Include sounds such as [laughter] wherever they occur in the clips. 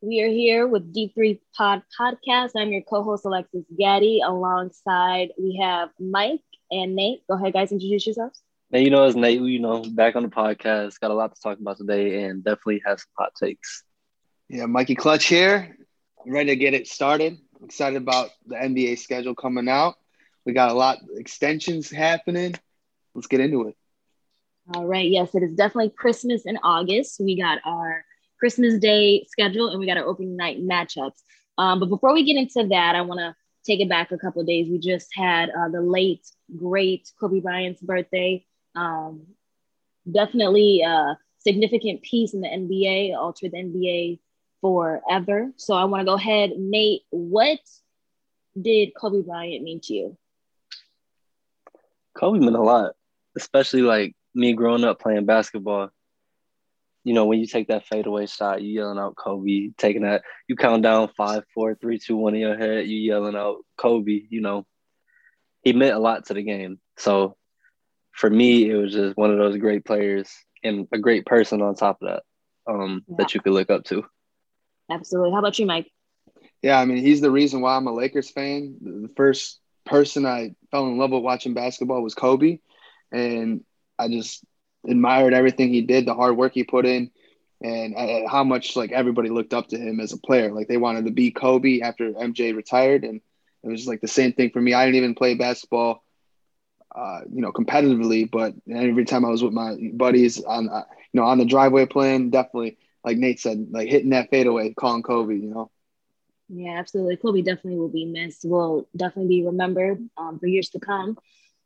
We are here with Deep Three Pod Podcast. I'm your co-host Alexis Gaddy. Alongside, we have Mike and Nate. Go ahead, guys. Introduce yourselves. And you know, it's Nate. You know, back on the podcast. Got a lot to talk about today, and definitely have some hot takes. Yeah, Mikey Clutch here. ready to get it started. I'm excited about the NBA schedule coming out. We got a lot extensions happening. Let's get into it. All right. Yes, it is definitely Christmas in August. We got our Christmas Day schedule and we got our opening night matchups. Um, but before we get into that, I want to take it back a couple of days. We just had uh, the late, great Kobe Bryant's birthday. Um, definitely a significant piece in the NBA, altered the NBA forever. So I want to go ahead, Nate. What did Kobe Bryant mean to you? Kobe meant a lot, especially like me growing up playing basketball you know, when you take that fadeaway shot, you yelling out Kobe, taking that, you count down five, four, three, two, one in your head, you yelling out Kobe, you know, he meant a lot to the game. So for me, it was just one of those great players and a great person on top of that um, yeah. that you could look up to. Absolutely. How about you, Mike? Yeah, I mean, he's the reason why I'm a Lakers fan. The first person I fell in love with watching basketball was Kobe. And I just admired everything he did, the hard work he put in, and uh, how much like everybody looked up to him as a player. Like they wanted to be Kobe after MJ retired, and it was like the same thing for me. I didn't even play basketball, uh, you know, competitively, but every time I was with my buddies on, uh, you know, on the driveway playing, definitely like Nate said, like hitting that fadeaway, calling Kobe, you know. Yeah, absolutely. Kobe definitely will be missed. Will definitely be remembered um, for years to come.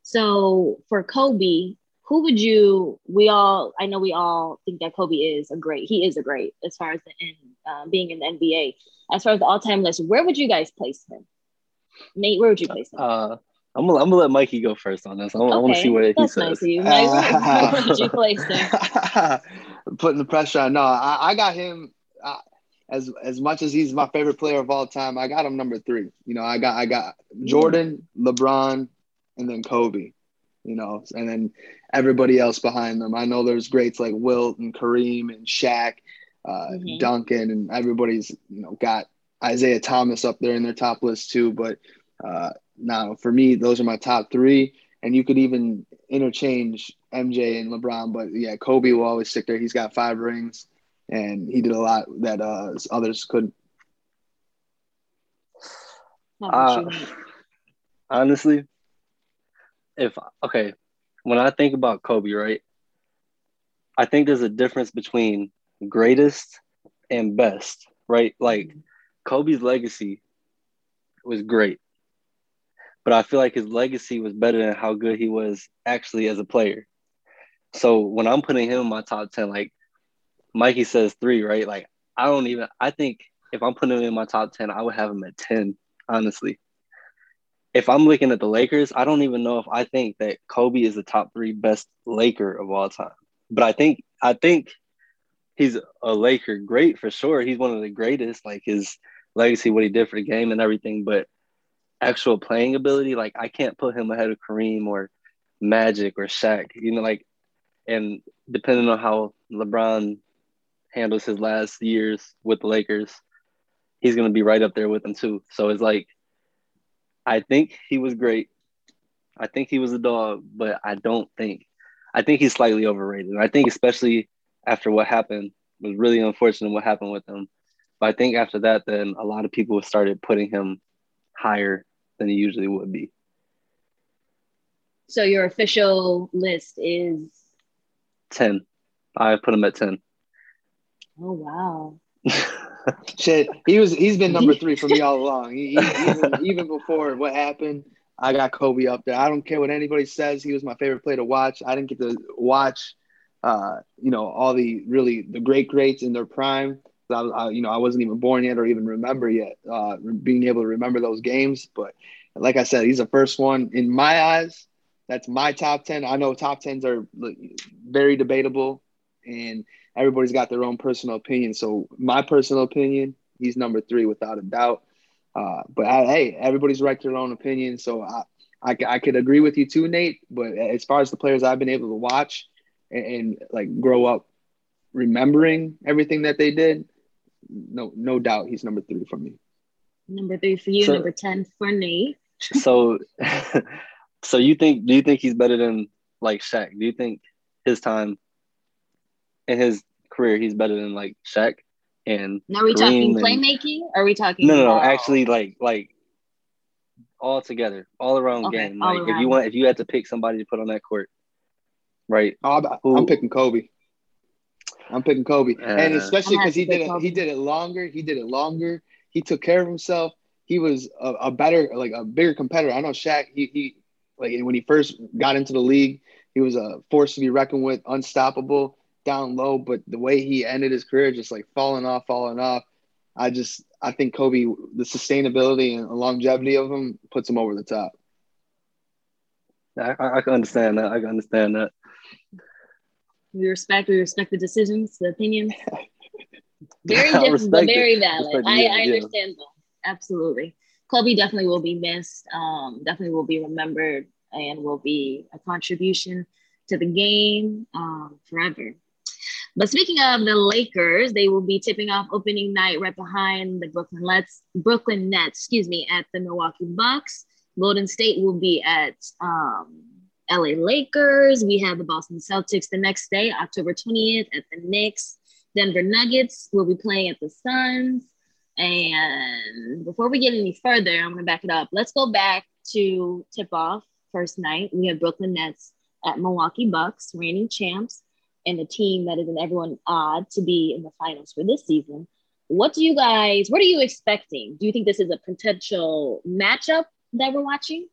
So for Kobe, who would you we all i know we all think that kobe is a great he is a great as far as the in uh, being in the nba as far as the all-time list where would you guys place him nate where would you place him uh, I'm gonna, I'm gonna let Mikey go first on this. I, okay. I want to see what he That's says. Nice of you. Mike, where, where would you [laughs] place him? [laughs] Putting the pressure on. No, I, I got him. Uh, as as much as he's my favorite player of all time, I got him number three. You know, I got I got Jordan, LeBron, and then Kobe you know, and then everybody else behind them. I know there's greats like Wilt and Kareem and Shaq, uh, mm-hmm. Duncan, and everybody's you know got Isiah Thomas up there in their top list too. But uh, now for me, those are my top three, and you could even interchange MJ and LeBron. But yeah, Kobe will always stick there. He's got five rings, and he did a lot that uh, others couldn't. Uh, honestly, if okay, when I think about Kobe, right, I think there's a difference between greatest and best, right? Like Kobe's legacy was great, but I feel like his legacy was better than how good he was actually as a player. So when I'm putting him in my top 10, like Mikey says three, right? Like I don't even, I think if I'm putting him in my top 10, I would have him at 10, honestly if I'm looking at the Lakers, I don't even know if I think that Kobe is the top three best Laker of all time. But I think I think he's a Laker great for sure. He's one of the greatest, like his legacy, what he did for the game and everything. But actual playing ability, like I can't put him ahead of Kareem or Magic or Shaq. You know, like and depending on how LeBron handles his last years with the Lakers, he's gonna be right up there with them too. So it's like I think he was great. I think he was a dog, but I don't think. I think he's slightly overrated. I think especially after what happened it was really unfortunate what happened with him. But I think after that, then a lot of people started putting him higher than he usually would be. So your official list is ten. I put him at ten. Oh wow. Shit, he was he's been number three for me [laughs] all along. He, he, even, even before what happened, I got Kobe up there. I don't care what anybody says. He was my favorite player to watch. I didn't get to watch, uh, you know, all the really the great greats in their prime. I, I, you know, I wasn't even born yet or even remember yet uh, being able to remember those games. But like I said, he's the first one in my eyes. That's my top ten. I know top tens are very debatable, and everybody's got their own personal opinion. So my personal opinion, he's number three without a doubt. Uh, but I, hey, everybody's right to their own opinion. So I, I, I, could agree with you too, Nate. But as far as the players I've been able to watch and, and like grow up remembering everything that they did, no no doubt he's number three for me. Number three for you, so, number ten for Nate. so, [laughs] so you think? Do you think he's better than like Shaq? Do you think his time in his career he's better than like Shaq and? Now are we Kareem talking playmaking? Are we talking? No, no, no. Actually, like like all together, all around okay, game. Like around. if you want, if you had to pick somebody to put on that court, right? Oh, I'm, I'm picking Kobe. I'm picking Kobe, uh, and especially because he did it. He did it longer. He did it longer. He took care of himself. He was a, a better, like a bigger competitor. I know Shaq. He, he like when he first got into the league, he was a force to be reckoned with, unstoppable, down low. But the way he ended his career, just like falling off, falling off. I just I think Kobe, the sustainability and longevity of him puts him over the top. I, I can understand that. I can understand that. We respect. We respect the decisions, the opinions. [laughs] Very different, but very valid. I, I understand though. Absolutely. Kobe definitely will be missed. Um, definitely will be remembered and will be a contribution to the game um, forever. But speaking of the Lakers, they will be tipping off opening night right behind the Brooklyn Nets, Brooklyn Nets, excuse me, at the Milwaukee Bucks. Golden State will be at um, LA Lakers. We have the Boston Celtics the next day, October 20th, at the Knicks. Denver Nuggets will be playing at the Suns. And before we get any further, I'm going to back it up. Let's go back to tip off first night. We have Brooklyn Nets at Milwaukee Bucks, reigning champs and a team that is in everyone odd to be in the finals for this season. What do you guys, what are you expecting? Do you think this is a potential matchup that we're watching?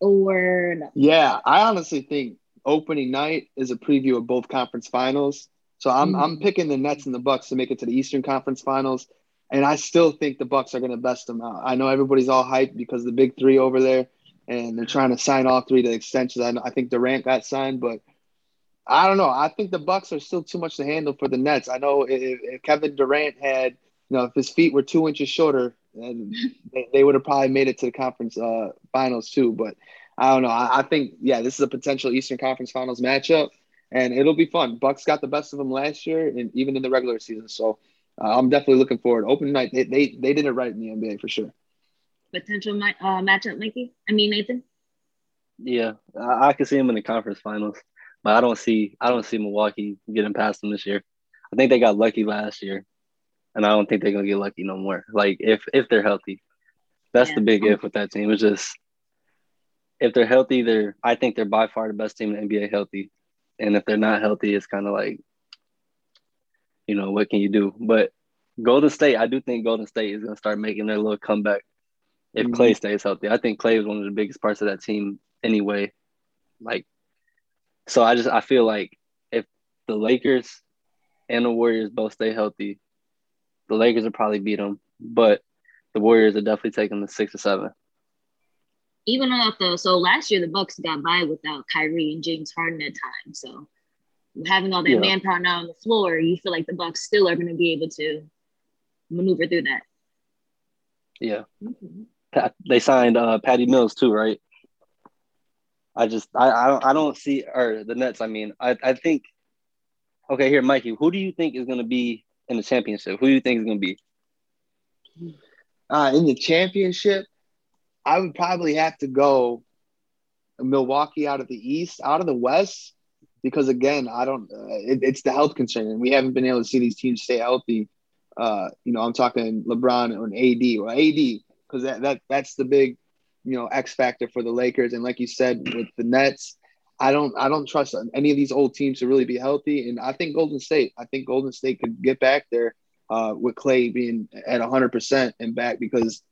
Or no? Yeah, I honestly think opening night is a preview of both conference finals. So I'm mm-hmm. I'm picking the Nets and the Bucks to make it to the Eastern Conference Finals, and I still think the Bucks are going to best them out. I know everybody's all hyped because the big three over there, and they're trying to sign all three to extensions. I, know, I think Durant got signed, but I don't know. I think the Bucks are still too much to handle for the Nets. I know if, if Kevin Durant had, you know, if his feet were two inches shorter, and [laughs] they, they would have probably made it to the conference uh, finals too. But I don't know. I, I, think yeah, this is a potential Eastern Conference Finals matchup, and it'll be fun. Bucks got the best of them last year, and even in the regular season. So uh, I'm definitely looking forward. Open night, they, they they did it right in the NBA for sure. Potential uh, matchup, Mikey. I mean Nathan. Yeah, I, I can see him in the conference finals. But I don't see I don't see Milwaukee getting past them this year. I think they got lucky last year, and I don't think they're gonna get lucky no more. Like if if they're healthy, that's yeah. the big if with that team. It's just if they're healthy, they're I think they're by far the best team in the NBA healthy, and if they're not healthy, it's kind of like, you know, what can you do? But Golden State, I do think Golden State is gonna start making their little comeback if mm-hmm. Klay stays healthy. I think Klay is one of the biggest parts of that team anyway. Like so I just I feel like if the Lakers and the Warriors both stay healthy, the Lakers will probably beat them, but the Warriors are definitely taking the six or seven. Even without the so last year the Bucks got by without Kyrie and James Harden at times. So having all that yeah. manpower now on the floor, you feel like the Bucks still are going to be able to maneuver through that. Yeah. Mm-hmm. They signed uh, Patty Mills too, right? I just I I don't, I don't see or the Nets. I mean, I I think. Okay, here, Mikey. Who do you think is going to be in the championship? Who do you think is going to be? Uh, in the championship, I would probably have to go Milwaukee out of the East, out of the West, because again, I don't. Uh, it, it's the health concern, and we haven't been able to see these teams stay healthy. Uh, you know, I'm talking LeBron or AD or AD because that, that that's the big you know X factor for the Lakers. And like you said with the Nets, I don't I don't trust any of these old teams to really be healthy. And I think Golden State, I think Golden State could get back there uh, with Klay being at 100 percent and back because,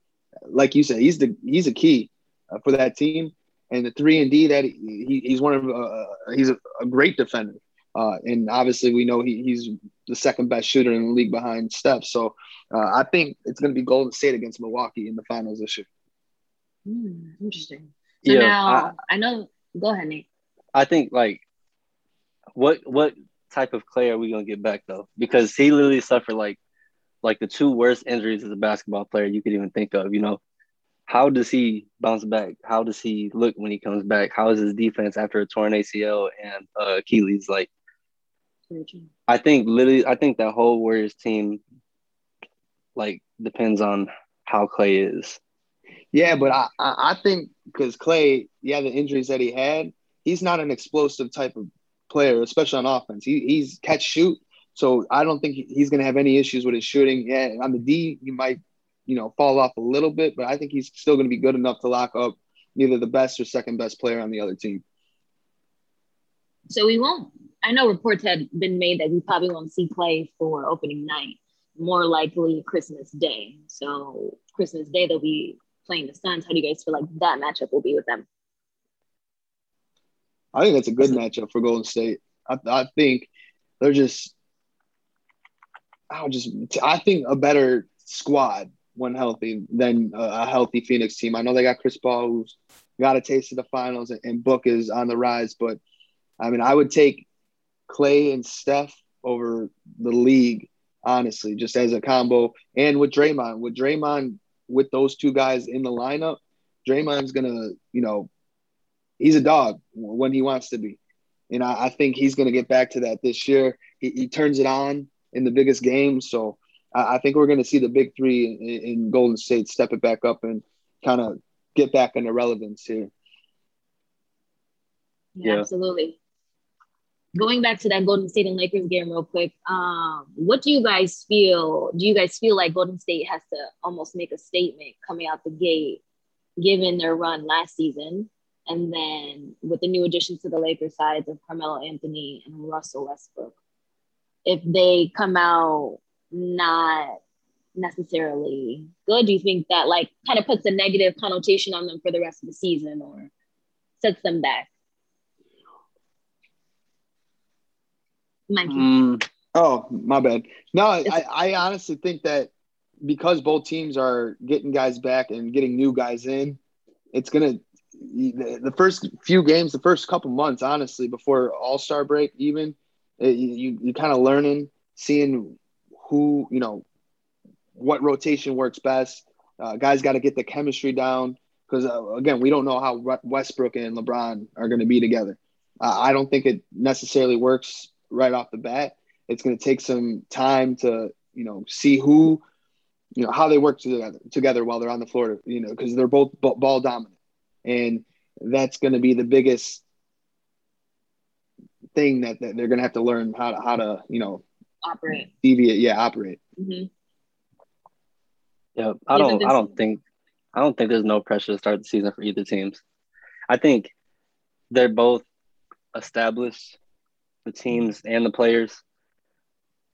like you said, he's the he's a key uh, for that team. And the three and D that he, he's one of uh, he's a, a, great defender. Uh, and obviously, we know he, he's the second best shooter in the league behind Steph. So uh, I think it's going to be Golden State against Milwaukee in the finals this year. Hmm, interesting. So yeah, now I, I know. Go ahead, Nate. I think like, what what type of Klay are we gonna get back though? Because he literally suffered like, like the two worst injuries as a basketball player you could even think of. You know, how does he bounce back? How does he look when he comes back? How is his defense after a torn ACL and uh, Achilles? Like, I think literally, I think that whole Warriors team like depends on how Klay is. Yeah, but I I think because Klay, yeah, the injuries that he had, he's not an explosive type of player, especially on offense. He, he's catch shoot, so I don't think he's going to have any issues with his shooting. Yeah, on the D, he might you know fall off a little bit, but I think he's still going to be good enough to lock up either the best or second best player on the other team. So we won't. I know reports had been made that we probably won't see Klay for opening night. More likely Christmas Day. So Christmas Day they'll be playing the Suns. How do you guys feel like that matchup will be with them? I think that's a good matchup for Golden State. I, I think they're just, I just, I think a better squad when healthy than a healthy Phoenix team. I know they got Chris Paul, who's got a taste of the finals, and Book is on the rise. But I mean, I would take Klay and Steph over the league, honestly, just as a combo. And with Draymond, with Draymond, with those two guys in the lineup, Draymond's gonna, you know, he's a dog when he wants to be. And I, I think he's gonna get back to that this year. He, he turns it on in the biggest games. So I, I think we're gonna see the big three in, in Golden State step it back up and kind of get back into relevance here. Yeah, yeah, absolutely going back to that Golden State and Lakers game real quick, um, what do you guys feel? Do you guys feel like Golden State has to almost make a statement coming out the gate, given their run last season? And then with the new additions to the Lakers sides of Carmelo Anthony and Russell Westbrook, if they come out not necessarily good, do you think that like kind of puts a negative connotation on them for the rest of the season or sets them back? Mm. Oh, my bad. No, I, I honestly think that because both teams are getting guys back and getting new guys in, it's gonna the first few games, the first couple months, honestly, before All Star break, even it, you you kind of learning, seeing who you know, what rotation works best. Uh, guys got to get the chemistry down because uh, again, we don't know how Westbrook and LeBron are going to be together. Uh, I don't think it necessarily works right off the bat. It's going to take some time to, you know, see who, you know, how they work together together while they're on the floor, you know, because they're both ball dominant, and that's going to be the biggest thing that, that they're going to have to learn how to how to you know operate deviate yeah operate mm-hmm. yeah i don't i don't think i don't think there's no pressure to start the season for either teams i think they're both established the teams and the players.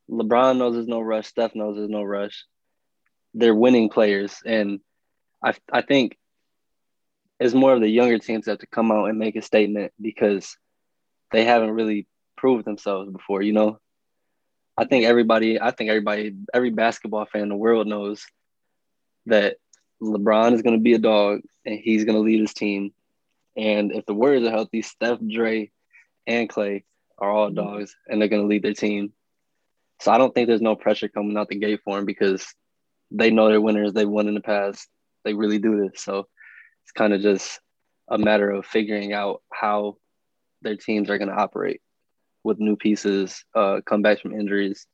LeBron knows there's no rush. Steph knows there's no rush. They're winning players, and I I think it's more of the younger teams that have to come out and make a statement because they haven't really proved themselves before. You know, I think everybody, I think everybody, every basketball fan in the world knows that LeBron is going to be a dog and he's going to lead his team. And if the Warriors are healthy, Steph, Dre, and Klay are all mm-hmm. dogs and they're going to lead their team. So I don't think there's no pressure coming out the gate for them because they know they're winners. They've won in the past. They really do this. So it's kind of just a matter of figuring out how their teams are going to operate with new pieces, uh, comebacks from injuries.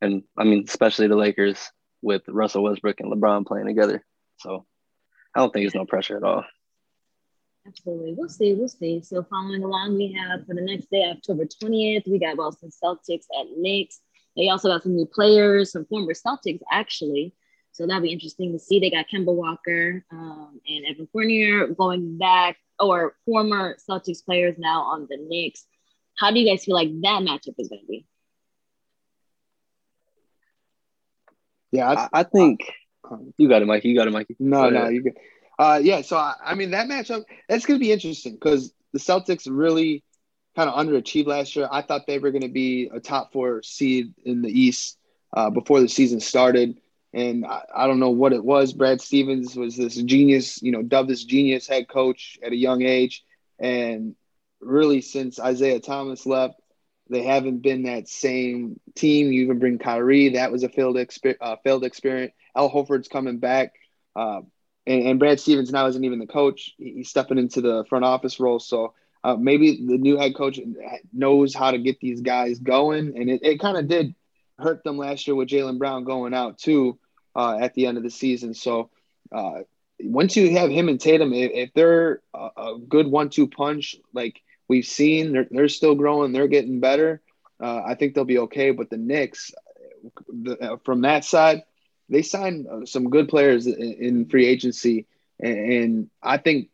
And I mean, especially the Lakers with Russell Westbrook and LeBron playing together. So I don't think there's no pressure at all. Absolutely. We'll see. We'll see. So following along, we have for the next day, October 20th, we got Boston Celtics at Knicks. They also got some new players, some former Celtics actually. So that'll be interesting to see. They got Kemba Walker um, and Evan Fournier going back, or former Celtics players now on the Knicks. How do you guys feel like that matchup is going to be? Yeah, I, I think you got it, Mikey. You got it, Mikey. No, no, you got. Uh, yeah, so I, I mean that matchup that's going to be interesting because the Celtics really kind of underachieved last year. I thought they were going to be a top four seed in the East uh, before the season started, and I, I, don't know what it was. Brad Stevens was this genius, you know, dubbed this genius head coach at a young age, and really since Isaiah Thomas left, they haven't been that same team. You even bring Kyrie, that was a failed, exper- uh, failed experiment. Al Horford's coming back. Uh, and, and Brad Stevens now isn't even the coach; he's stepping into the front office role. So uh, maybe the new head coach knows how to get these guys going, and it, it kind of did hurt them last year with Jaylen Brown going out too. uh, at the end of the season. So uh, once you have him and Tatum, if, if they're a, a, good one-two punch, like we've seen, they're, they're still growing, they're getting better. Uh, I think they'll be okay. But the Knicks, the, from that side, they signed uh, some good players in, in free agency, and, and, I think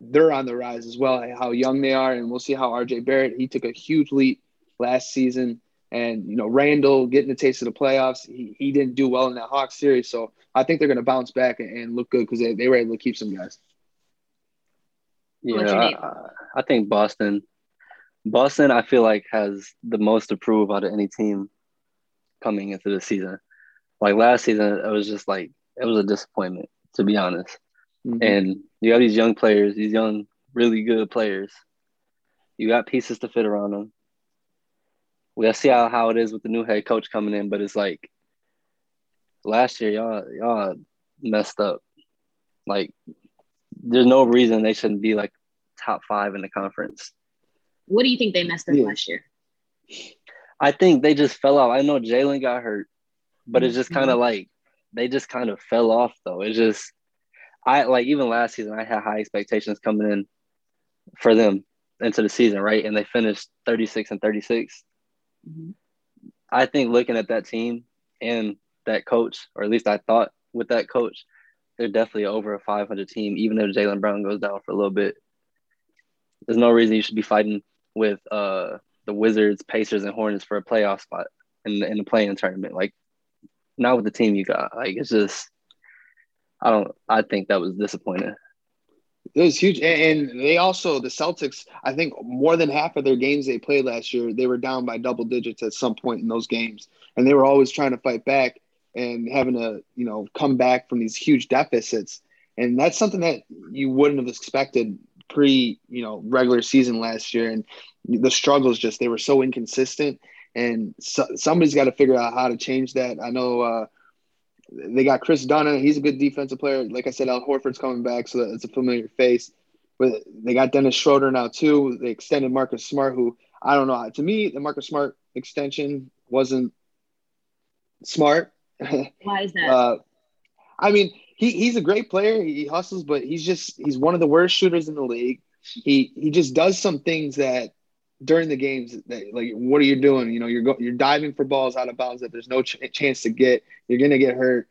they're on the rise as well. How young they are, and we'll see how RJ Barrett. He took a huge leap last season, and you know Randle getting a taste of the playoffs. He, he didn't do well in that Hawks series, so I think they're going to bounce back and, and look good because they, they were able to keep some guys. Yeah, I, I think Boston. Boston, I feel like has the most to prove out of any team coming into the season. Like last season, it was just like it was a disappointment to be honest. Mm-hmm. And you have these young players, these young, really good players. You got pieces to fit around them. We'll see how, how it is with the new head coach coming in, but it's like last year y'all y'all messed up. Like there's no reason they shouldn't be like top five in the conference. What do you think they messed up yeah. last year? I think they just fell off. I know Jaylen got hurt, but it's just kind of mm-hmm. like they just kind of fell off though. It's just I like even last season I had high expectations coming in for them into the season, right? And they finished 36 and 36. Mm-hmm. I think looking at that team and that coach, or at least I thought with that coach, they're definitely over a 500 team, even if Jaylen Brown goes down for a little bit. There's no reason you should be fighting with uh, the Wizards, Pacers, and Hornets for a playoff spot in the, in the play-in tournament. Like, not with the team you got. Like, it's just, I don't, I think that was disappointing. It was huge, and they also the Celtics. I think more than half of their games they played last year, they were down by double digits at some point in those games, and they were always trying to fight back and having to you know come back from these huge deficits. And that's something that you wouldn't have expected pre you know regular season last year. And the struggles just they were so inconsistent, and so, somebody's got to figure out how to change that. I know. Uh, they got Kris Dunn. He's a good defensive player. Like I said, Al Horford's coming back, so it's a familiar face. But they got Dennis Schroeder now too. They extended Marcus Smart, who I don't know. To me, the Marcus Smart extension wasn't smart. [laughs] Why is that? uh, I mean, he, he's a great player. He hustles, but he's just he's one of the worst shooters in the league. He he just does some things that during the games that, like what are you doing? You know you're go, you're diving for balls out of bounds that there's no ch- chance to get. You're gonna get hurt.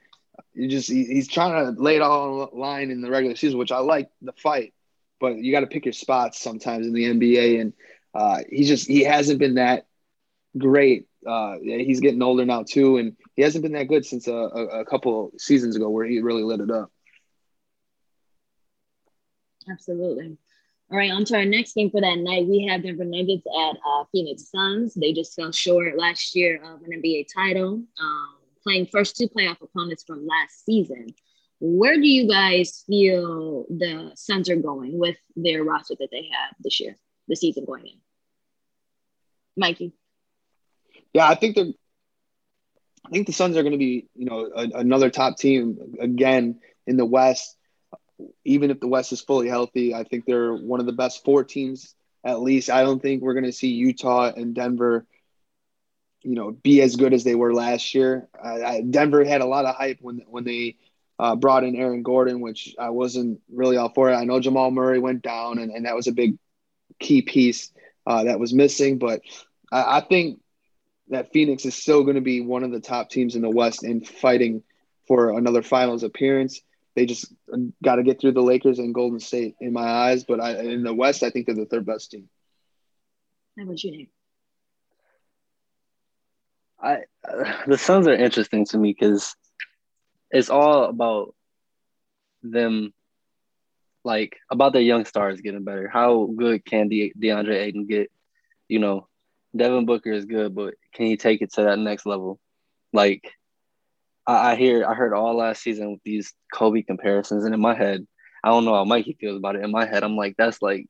You just he, he's trying to lay it all on line in the regular season which i like the fight but you got to pick your spots sometimes in the nba and uh, he's just he hasn't been that great. Uh, he's getting older now too and he hasn't been that good since a, a, a couple seasons ago where he really lit it up. Absolutely all right, on to our next game for that night. We have Denver Nuggets at uh, Phoenix Suns. They just fell short last year of an NBA title, um, playing first two playoff opponents from last season. Where do you guys feel the Suns are going with their roster that they have this year, the season going in? Mikey. Yeah, I think they're. I think the Suns are going to be, you know, a, another top team again in the West even if the West is fully healthy, I think they're one of the best four teams at least. I don't think we're going to see Utah and Denver, you know, be as good as they were last year. I, Denver had a lot of hype when when they uh, brought in Aaron Gordon, which I wasn't really all for. I know Jamal Murray went down, and, and that was a big key piece uh, that was missing. But I, I think that Phoenix is still going to be one of the top teams in the West and fighting for another finals appearance they just got to get through the Lakers and Golden State in my eyes. But I, in the West, I think they're the third best team. How about you, Nate? I uh, the Suns are interesting to me because it's all about them, like about their young stars getting better. How good can De- DeAndre Ayton get? You know, Devin Booker is good, but can he take it to that next level? Like I, I hear I heard all last season with these Kobe comparisons, and in my head, I don't know how Mikey feels about it. In my head, I'm like, that's like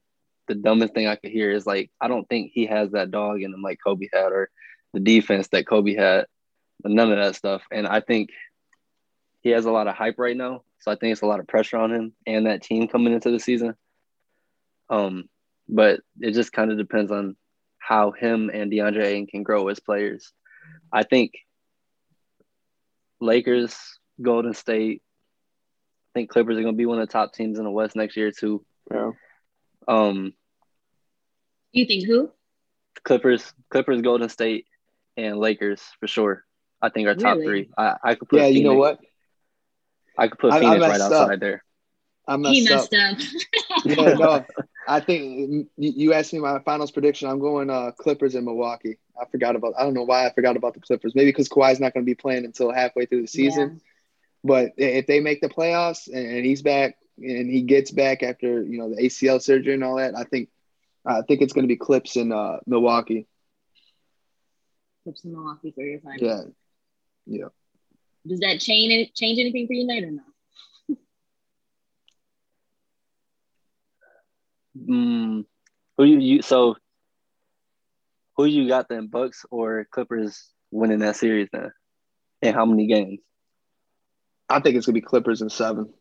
the dumbest thing I could hear is like, I don't think he has that dog in him like Kobe had, or the defense that Kobe had, none of that stuff. And I think he has a lot of hype right now, so I think it's a lot of pressure on him and that team coming into the season. Um, but it just kind of depends on how him and DeAndre Ayton can grow as players. I think Lakers Golden State. I think Clippers are going to be one of the top teams in the West next year too. Yeah. Um, You think who? Clippers, Clippers, Golden State, and Lakers for sure. I think are top Really? three. I, I could put Yeah, you know what? I could put I- I Phoenix right messed outside there. I He messed up. up. [laughs] Yeah, no, I think you asked me my finals prediction. I'm going uh, Clippers in Milwaukee. I forgot about. I don't know why I forgot about the Clippers. Maybe because Kawhi's not going to be playing until halfway through the season. But if they make the playoffs and he's back and he gets back after you know the ACL surgery and all that, I think I think it's going to be Clips in uh, Milwaukee. Clips in Milwaukee for your final. Yeah, yeah. Does that change change anything for you, Nate, or no? Mm, who you, you so who you got then Bucks or Clippers winning that series then? And how many games? I think it's going to be Clippers in seven.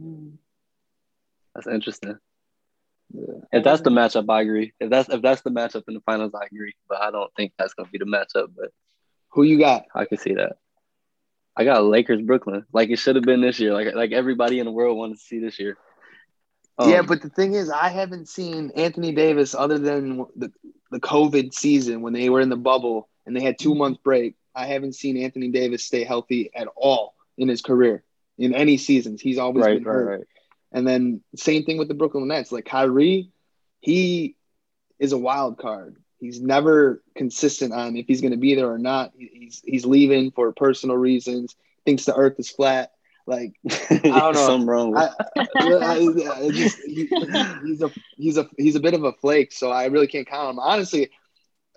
Mm. That's interesting. Yeah. If that's the matchup, I agree. If that's if that's the matchup in the finals, I agree. But I don't think that's gonna be the matchup. But Who you got? I can see that. I got Lakers Brooklyn. Like it should have been this year. Like like everybody in the world wanted to see this year. Um, yeah, but the thing is, I haven't seen Anthony Davis other than the, the COVID season when they were in the bubble and they had two month break. I haven't seen Anthony Davis stay healthy at all in his career in any seasons. He's always right, been right, hurt. right. And then same thing with the Brooklyn Nets. Like Kyrie, he is a wild card. He's never consistent on if he's going to be there or not. He's he's leaving for personal reasons. Thinks the Earth is flat. Like [laughs] I don't know. Something wrong with I, I, I just, he- he's a he's a he's a bit of a flake, so I really can't count him. Honestly,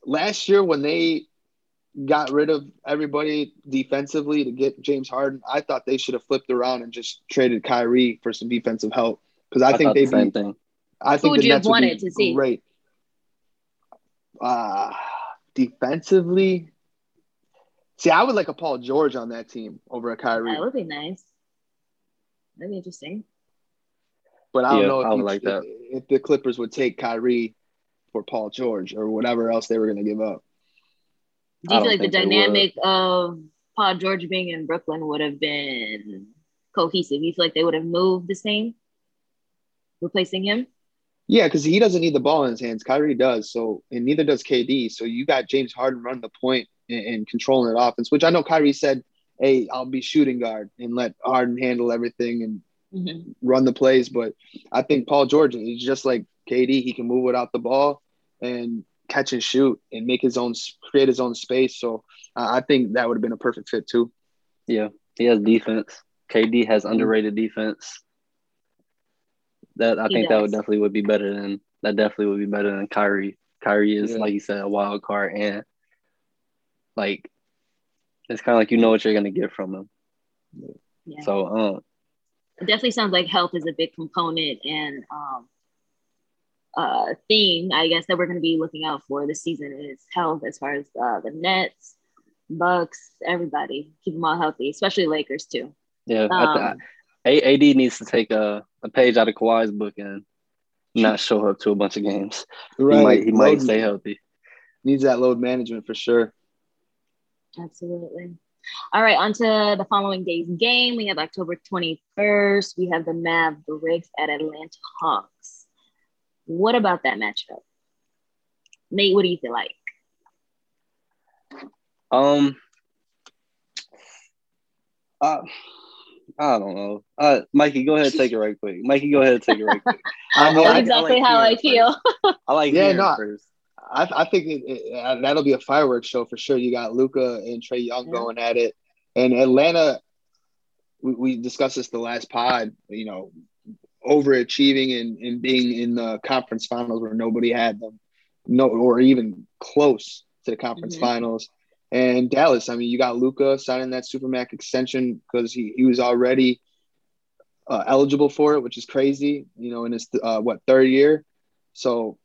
last year when they got rid of everybody defensively to get James Harden, I thought they should have flipped around and just traded Kyrie for some defensive help because I, I think thought the they same be, thing. I think would the you have Nets wanted to see? Great. Uh, defensively, see, I would like a Paul George on that team over a Kyrie, That would be nice. That'd be interesting. but I don't Yeah, know I if, would you- like that. if the Clippers would take Kyrie for Paul George or whatever else they were going to give up. Do you feel like the think they would. dynamic of Paul George being in Brooklyn would have been cohesive? You feel like they would have moved the same, replacing him? Yeah, because he doesn't need the ball in his hands. Kyrie does. So, and neither does KD. So you got James Harden running the point and, and controlling that offense, which I know Kyrie said, "Hey, I'll be shooting guard and let Harden handle everything and Mm-hmm. run the plays." But I think Paul George is just like KD. He can move without the ball and catch and shoot and make his own, create his own space. So uh, I think that would have been a perfect fit too. Yeah, he has defense. KD Mm-hmm. has underrated defense. That I He think that would definitely would be better than that. Definitely would be better than Kyrie. Kyrie is Yeah. like you said, a wild card, and like it's kind of like you know what you're gonna get from them. Yeah. So, um, it definitely sounds like health is a big component and um uh thing I guess that we're going to be looking out for this season is health as far as uh, the Nets, Bucks, everybody keep them all healthy, especially Lakers too. yeah, I th- Um, AD needs to take a, a page out of Kawhi's book and not show up to a bunch of games. He might he might Load- stay healthy. Needs that load management for sure. Absolutely. All right, on to the following day's game. We have October 21st. We have the Mavericks at Atlanta Hawks. What about that matchup? Nate, what do you feel like? Um, uh, I don't know. Uh, Mikey, go ahead, and take it right quick. Mikey, go ahead, and take it right quick. [laughs] I mean, That's I- exactly like how I feel. first. I like Yeah, hearing no, first. I, I think it, it, uh, that'll be a fireworks show for sure. You got Luka and Trae Young Yeah. going at it, and Atlanta. We, we discussed this the last pod. You know, overachieving and, and being in the conference finals where nobody had them, no, or even close to the conference Mhm. finals. And Dallas, I mean, you got Luka signing that supermax extension because he, he was already uh, eligible for it, which is crazy. You know, in his uh, what third year, so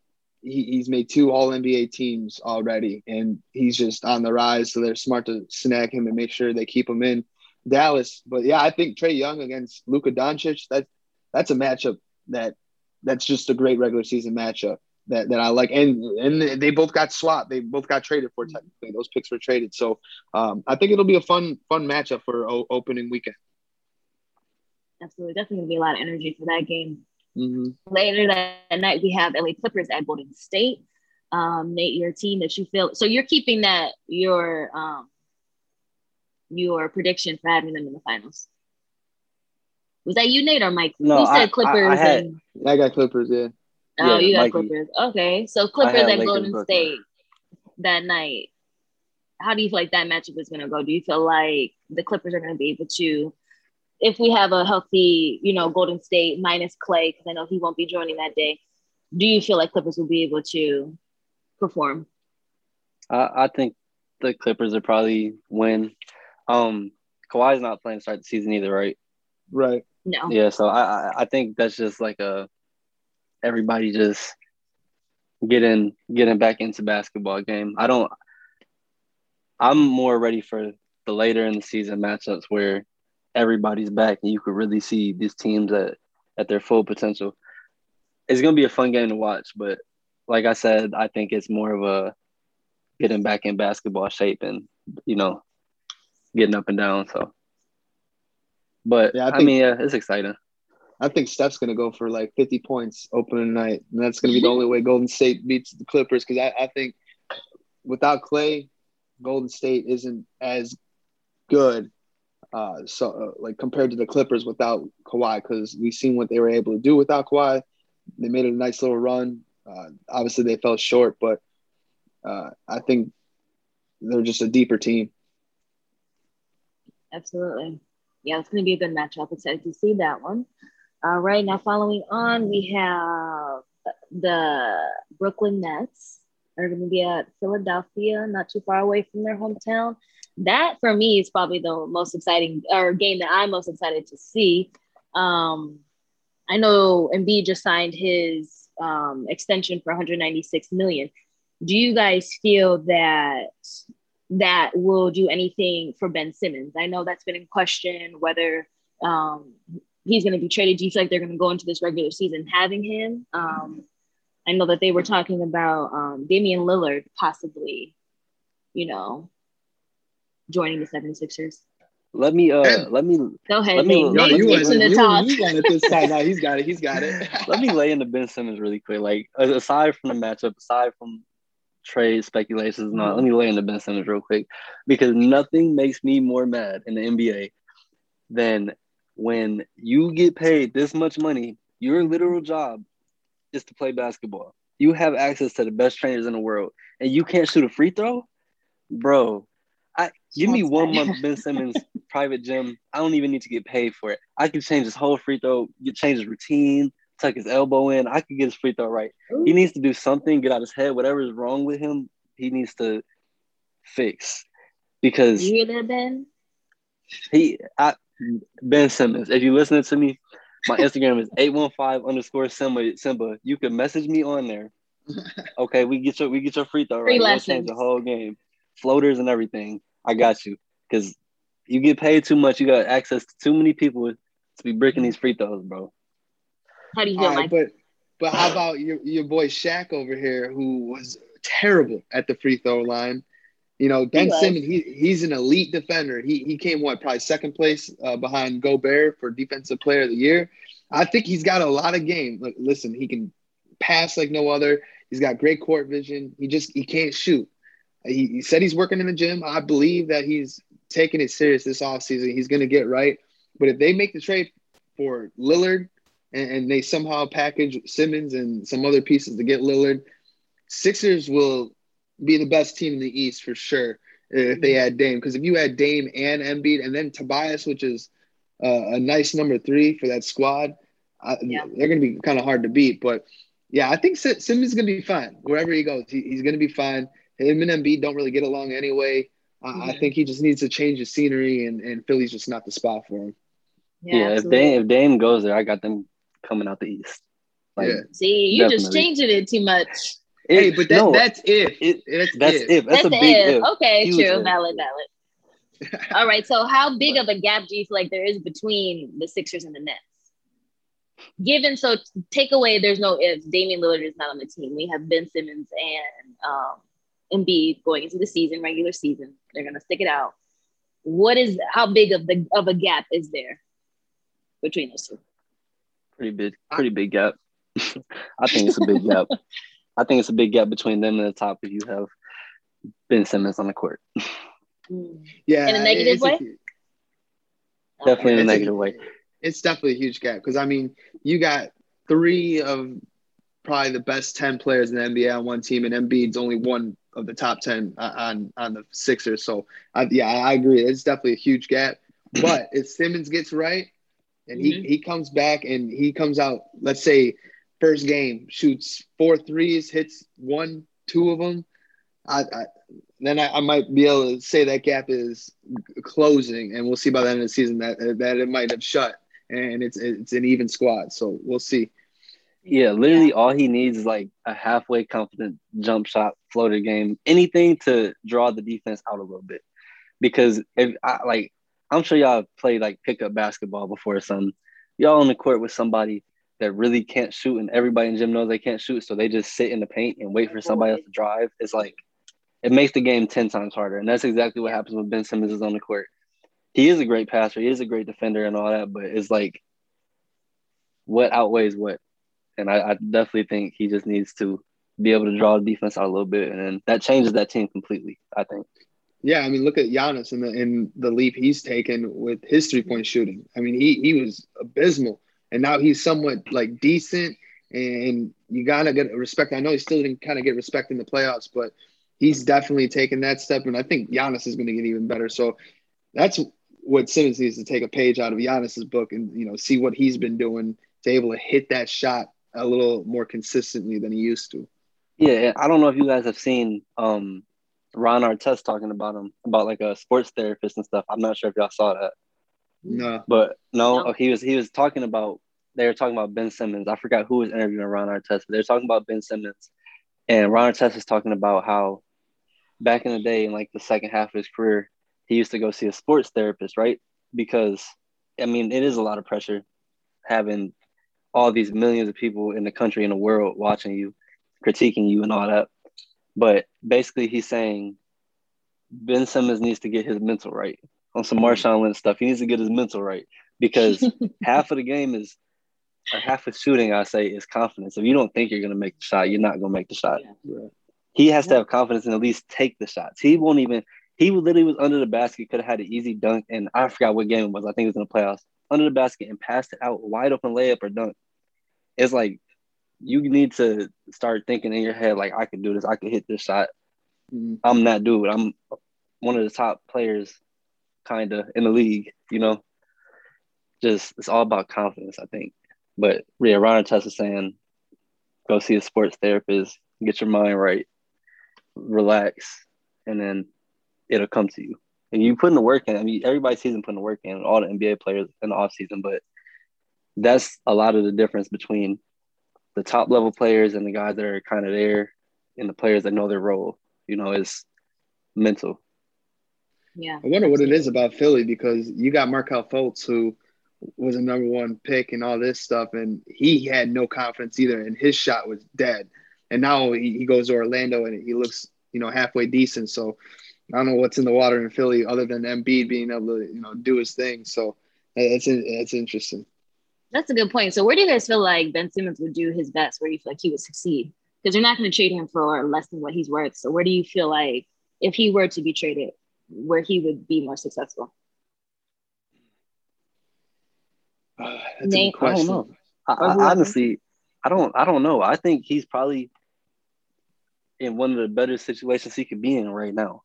he, he's made two All NBA teams already, and he's just on the rise. So they're smart to snag him and make sure they keep him in Dallas. But yeah, I think Trae Young against Luka Doncic that that's a matchup that that's just a great regular season matchup. that, that I like, and and they both got swapped. They both got traded for technically. Those picks were traded, so um, I think it'll be a fun fun matchup for o- opening weekend. Absolutely, definitely gonna be a lot of energy for that game. Mm-hmm. Later that night, we have LA Clippers at Golden State. Um, Nate, your team that you feel so you're keeping that your um your prediction for having them in the finals. Was that you, Nate, or Mike? No, Who said I- I- Clippers? I had- and, I got Clippers. Yeah, oh, Yeah, you got Mikey. Clippers. Okay, so Clippers at Golden Brooklyn. State that night. How do you feel like that matchup is going to go? Do you feel like the Clippers are going to be able to, if we have a healthy, you know, Golden State minus Klay, because I know he won't be joining that day. Do you feel like Clippers will be able to perform? I, I think the Clippers will probably win. Um, Kawhi's not playing to start the season either, right? right. No. Yeah, so I I- I think that's just like a everybody just getting getting back into basketball game. I don't. I'm more ready for the later in the season matchups where everybody's back and you could really see these teams at at their full potential. It's gonna be a fun game to watch, but like I said, I think it's more of a getting back in basketball shape and you know getting up and down. So, but Yeah, I I, think- mean, yeah, it's exciting. I think Steph's gonna go for like 50 points opening night, and that's gonna be the only way Golden State beats the Clippers. Because I, I think without Klay, Golden State isn't as good. Uh, so uh, like compared to the Clippers without Kawhi, because we've seen what they were able to do without Kawhi. They made a nice little run. Uh, obviously, they fell short, but uh, I think they're just a deeper team. Absolutely. Yeah, it's going to be a good matchup. Excited to see that one. All right, now following on, we have the Brooklyn Nets are going to be at Philadelphia, not too far away from their hometown. That for me is probably the most exciting or game that I'm most excited to see. Um, I know Embiid just signed his um, extension for 196 million. Do you guys feel that that will do anything for Ben Simmons? I know that's been in question whether um, he's going to be traded. Do you feel like they're going to go into this regular season having him? Um, I know that they were talking about um, Damian Lillard possibly, you know, joining the 76ers. Let me uh let me Go ahead, Let me- Nate. No, Nate, you get went- to the you, top. you won it this time. No, he's got it. He's got it. [laughs] let me lay into Ben Simmons really quick. Like aside from the matchup, aside from trade speculations, and all, let me lay into Ben Simmons real quick because nothing makes me more mad in the NBA than when you get paid this much money. Your literal job is to play basketball. You have access to the best trainers in the world, and you can't shoot a free throw, bro. I give me one month Ben Simmons [laughs] private gym. I don't even need to get paid for it. I can change his whole free throw, get change his routine, tuck his elbow in. I could get his free throw right. He needs to do something, get out his head. Whatever is wrong with him, he needs to fix. Because You hear that, Ben? he I, Ben Simmons, if you're listening to me, my Instagram is 815 underscore Simba Simba. You can message me on there. [laughs] Okay, we get your we get your free throw Free right. We'll change the whole game. Floaters and everything. I got you. Cause you get paid too much, you got access to too many people to be breaking these free throws, bro. How do you feel, All right, Mike? but but how about your your boy Shaq over here, who was terrible at the free throw line? You know, Ben was. Simmons, he, he's an elite defender. He he came what probably second place uh, behind Gobert for defensive player of the year. I think he's got a lot of game. Look, listen, he can pass like no other. He's got great court vision. He just he can't shoot. He, he said he's working in the gym. I believe that he's taking it serious this offseason. He's going to get right. But if they make the trade for Lillard and, and they somehow package Simmons and some other pieces to get Lillard, Sixers will be the best team in the East for sure if they add Dame. Because if you add Dame and Embiid and then Tobias, which is uh, a nice number three for that squad, uh, Yeah. they're going to be kind of hard to beat. But yeah, I think Simmons is going to be fine wherever he goes. He, he's going to be fine. Him and Embiid don't really get along anyway. I I Mhm. think he just needs to change the scenery, and, and Philly's just not the spot for him. Yeah, if absolutely. Dame if Dame goes there, I got them coming out the East. Like Yeah. See, you're just changing it too much. hey, but that, no, that's if. it- that's, that's if. if. That's, That's a big if. if. Okay, Huge true. if. Valid, valid. [laughs] All right. So, how big of a gap do you feel like there is between the Sixers and the Nets? given so take away there's no ifs. Damian Lillard is not on the team. We have Ben Simmons and um Embiid going into the season, regular season. They're gonna stick it out. What is how big of the of a gap is there between those two? Pretty big, pretty big gap. [laughs] I think it's a big gap. [laughs] I think it's a big gap between them and the top if you have Ben Simmons on the court. Yeah, In a negative it's way? Definitely in a It's a- negative way. it's definitely a huge gap because I mean, you got three of probably the best ten players in the NBA on one team, and Embiid's only one of the top ten uh, on on the Sixers. So, I, yeah, I agree. It's definitely a huge gap. But if Simmons gets right, and he he comes back and he comes out, let's say first game shoots four threes, hits one, two of them, I, I then I, I might be able to say that gap is closing, and we'll see by the end of the season that that it might have shut, and it's it's an even squad. So we'll see. Yeah, literally all he needs is like a halfway confident jump shot, floater game, anything to draw the defense out a little bit. Because if I like I'm sure y'all played like pickup basketball before or something. Y'all on the court with somebody that really can't shoot and everybody in gym knows they can't shoot, so they just sit in the paint and wait for somebody else to drive. It's like it makes the game 10 times harder. And that's exactly what happens when Ben Simmons is on the court. He is a great passer, he is a great defender and all that, but it's like what outweighs what? And I, I definitely think he just needs to be able to draw the defense out a little bit, and then that changes that team completely. I think. Yeah, I mean, look at Giannis and the the leap he's taken with his three point shooting. I mean, he he was abysmal, and now he's somewhat like decent. And you gotta get respect. I know he still didn't kind of get respect in the playoffs, but he's definitely taken that step. And I think Giannis is going to get even better. So that's what Simmons needs to take a page out of Giannis's book and you know see what he's been doing to able to hit that shot a little more consistently than he used to. Yeah, I don't know if you guys have seen um, Ron Artest talking about him about like a sports therapist and stuff. I'm not sure if y'all saw that, No, but no, No. he was he was talking about they were talking about Ben Simmons. I forgot who was interviewing Ron Artest, but they were talking about Ben Simmons, and Ron Artest was talking about how back in the day, in like the second half of his career, he used to go see a sports therapist, right? Because I mean, it is a lot of pressure having all these millions of people in the country and the world watching you, critiquing you, and all that. But basically, he's saying Ben Simmons needs to get his mental right on some mm-hmm. Marshawn Lynch stuff. He needs to get his mental right because [laughs] half of the game is, or half of shooting, I say, is confidence. If you don't think you're going to make the shot, you're not going to make the shot. Yeah. He has to have confidence and at least take the shots. He won't even. He literally was under the basket, could have had an easy dunk, and I forgot what game it was. I think it was in the playoffs. Under the basket and passed it out, wide open layup or dunk. It's like you need to start thinking in your head like I could do this. I could hit this shot. Mhm. I'm that dude. I'm one of the top players, kind of in the league. You know, just it's all about confidence, I think. But yeah, Ron is saying, go see a sports therapist, get your mind right, relax, and then it'll come to you. And you put in the work in. I mean, everybody sees him putting the work in. All the NBA players in the off season, but that's a lot of the difference between the top level players and the guys that are kind of there, and the players that know their role. You know, is mental. Yeah. I wonder what it is about Philly because you got Markelle Fultz who was a number one pick and all this stuff, and he had no confidence either, and his shot was dead. And now he, he goes to Orlando and he looks, you know, halfway decent. So I don't know what's in the water in Philly other than Embiid being able to, you know, do his thing. So it's it's interesting. That's a good point. So where do you guys feel like Ben Simmons would do his best? Where do you feel like he would succeed? Because they're not going to trade him for less than what he's worth. So where do you feel like if he were to be traded, where he would be more successful? Uh, that's Nate, a good I don't question. know. I, I, honestly, I don't. I don't know. I think he's probably in one of the better situations he could be in right now.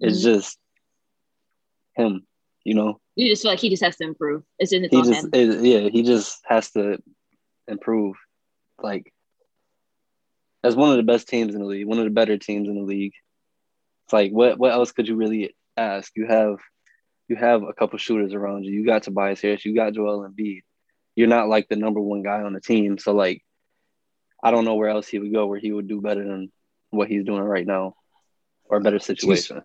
It's Mhm. just him. You know, You just feel like he just has to improve. It's in his he own just it- yeah. He just has to improve. Like, as one of the best teams in the league, one of the better teams in the league. It's like what what else could you really ask? You have you have a couple shooters around you. You got Tobias Harris. You got Joel Embiid. You're not like the number one guy on the team. So like, I don't know where else he would go where he would do better than what he's doing right now, or a better situation.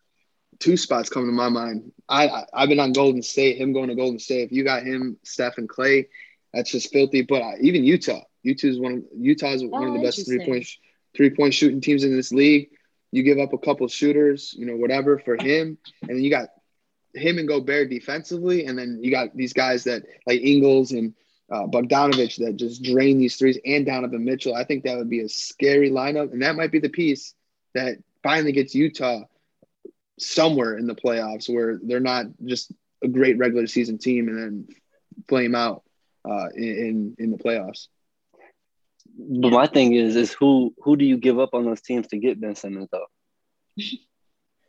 Two spots come to my mind. I, I I've been on Golden State. Him going to Golden State. If you got him, Steph and Klay, that's just filthy. But uh, even Utah, Utah is one of Utah's oh, one of the best three point three point shooting teams in this league. You give up a couple shooters, you know, whatever for him, and then you got him and Gobert defensively, and then you got these guys that like Ingles and uh, Bogdanovic that just drain these threes, and Donovan Mitchell. I think that would be a scary lineup, and that might be the piece that finally gets Utah somewhere in the playoffs where they're not just a great regular season team and then flame out uh, in in the playoffs. But my thing is, is who who do you give up on those teams to get Ben Simmons though? [laughs]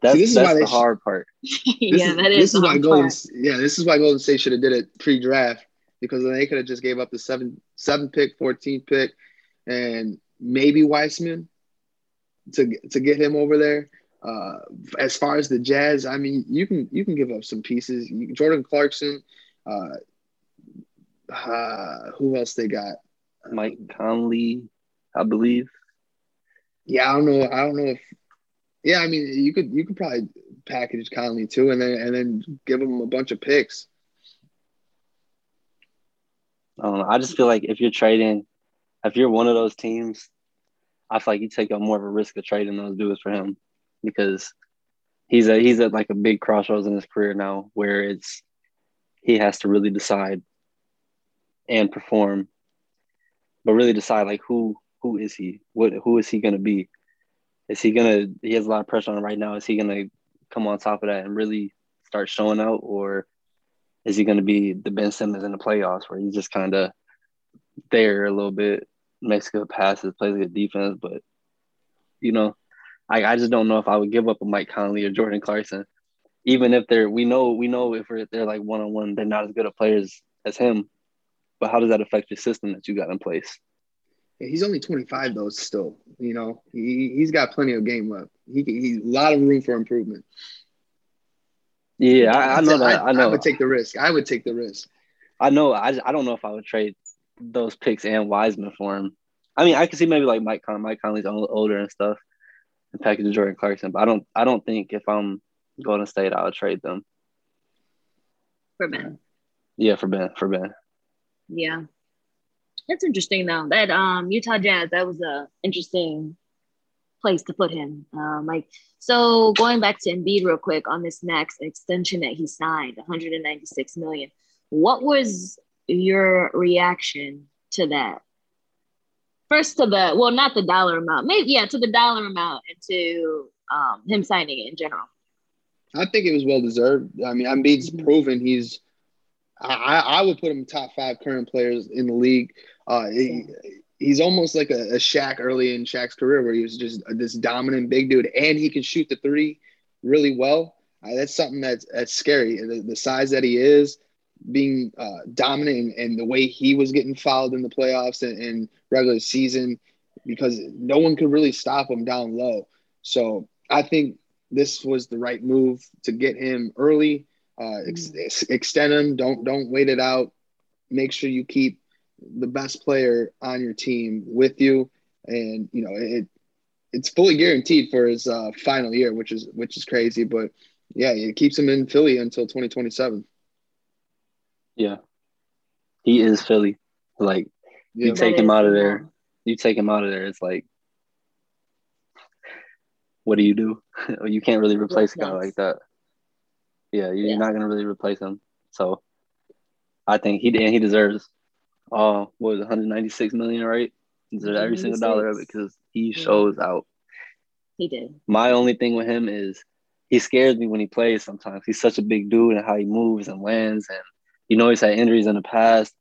That's, See, that's the hard part. [laughs] yeah, is, that is. This is why Golden. Part. Yeah, this is why Golden State should have did it pre-draft because then they could have just gave up the seven seven pick, 14 pick, and maybe Wiseman to to get him over there. Uh, as far as the Jazz, I mean, you can you can give up some pieces. Jordan Clarkson, uh, uh, who else they got? Mike Conley, I believe. Yeah, I don't know. I don't know if. Yeah, I mean, you could you could probably package Conley too, and then and then give him a bunch of picks. I don't know. I just feel like if you're trading, if you're one of those teams, I feel like you take a more of a risk of trading those dudes for him because he's a he's at like a big crossroads in his career now where it's he has to really decide and perform, but really decide like who who is he? What who is he gonna be? Is he gonna he has a lot of pressure on him right now. Is he gonna come on top of that and really start showing out or is he gonna be the Ben Simmons in the playoffs where he's just kinda there a little bit, makes good passes, plays good defense, but you know, I, I just don't know if I would give up a Mike Conley or Jordan Clarkson, even if they're we know we know if they're like one on one, they're not as good of players as him. But how does that affect your system that you got in place? Yeah, he's only 25 though. Still, you know, he he's got plenty of game left. He he's a lot of room for improvement. Yeah, I, I know that. I, I, know. I would take the risk. I would take the risk. I know. I I don't know if I would trade those picks and Wiseman for him. I mean, I could see maybe like Mike Con Mike Conley's a little older and stuff, and package of Jordan Clarkson. But I don't. I don't think if I'm Golden State, I would trade them for Ben. Yeah, for Ben. For Ben. Yeah. That's interesting though that um Utah Jazz that was a interesting place to put him. Um, like so, going back to Embiid real quick on this next extension that he signed, 196 million. What was your reaction to that? First to the well, not the dollar amount, maybe yeah, to the dollar amount and to um, him signing it in general. I think it was well deserved. I mean, Embiid's mm-hmm. proven he's I, I would put him top five current players in the league. Uh, he, he's almost like a, a Shaq early in Shaq's career, where he was just this dominant big dude, and he can shoot the three really well. Uh, that's something that's that's scary. The, the size that he is, being uh, dominant, and, the way he was getting fouled in the playoffs and, and regular season, because no one could really stop him down low. So I think this was the right move to get him early uh, ex- mm. extend him. Don't don't wait it out. Make sure you keep the best player on your team with you, and you know it. It's fully guaranteed for his uh, final year, which is which is crazy. But yeah, it keeps him in Philly until 2027. Yeah, he is Philly. Like yeah. you take him out of there, you take him out of there. It's like, what do you do? [laughs] you can't really replace a guy like that. Yeah, you're yeah. not gonna really replace him. So I think he and he deserves uh what was 196 million, right? He deserves every single dollar of it because he yeah. shows out. He did. My only thing with him is he scares me when he plays sometimes. He's such a big dude and how he moves and lands and you know he's had injuries in the past.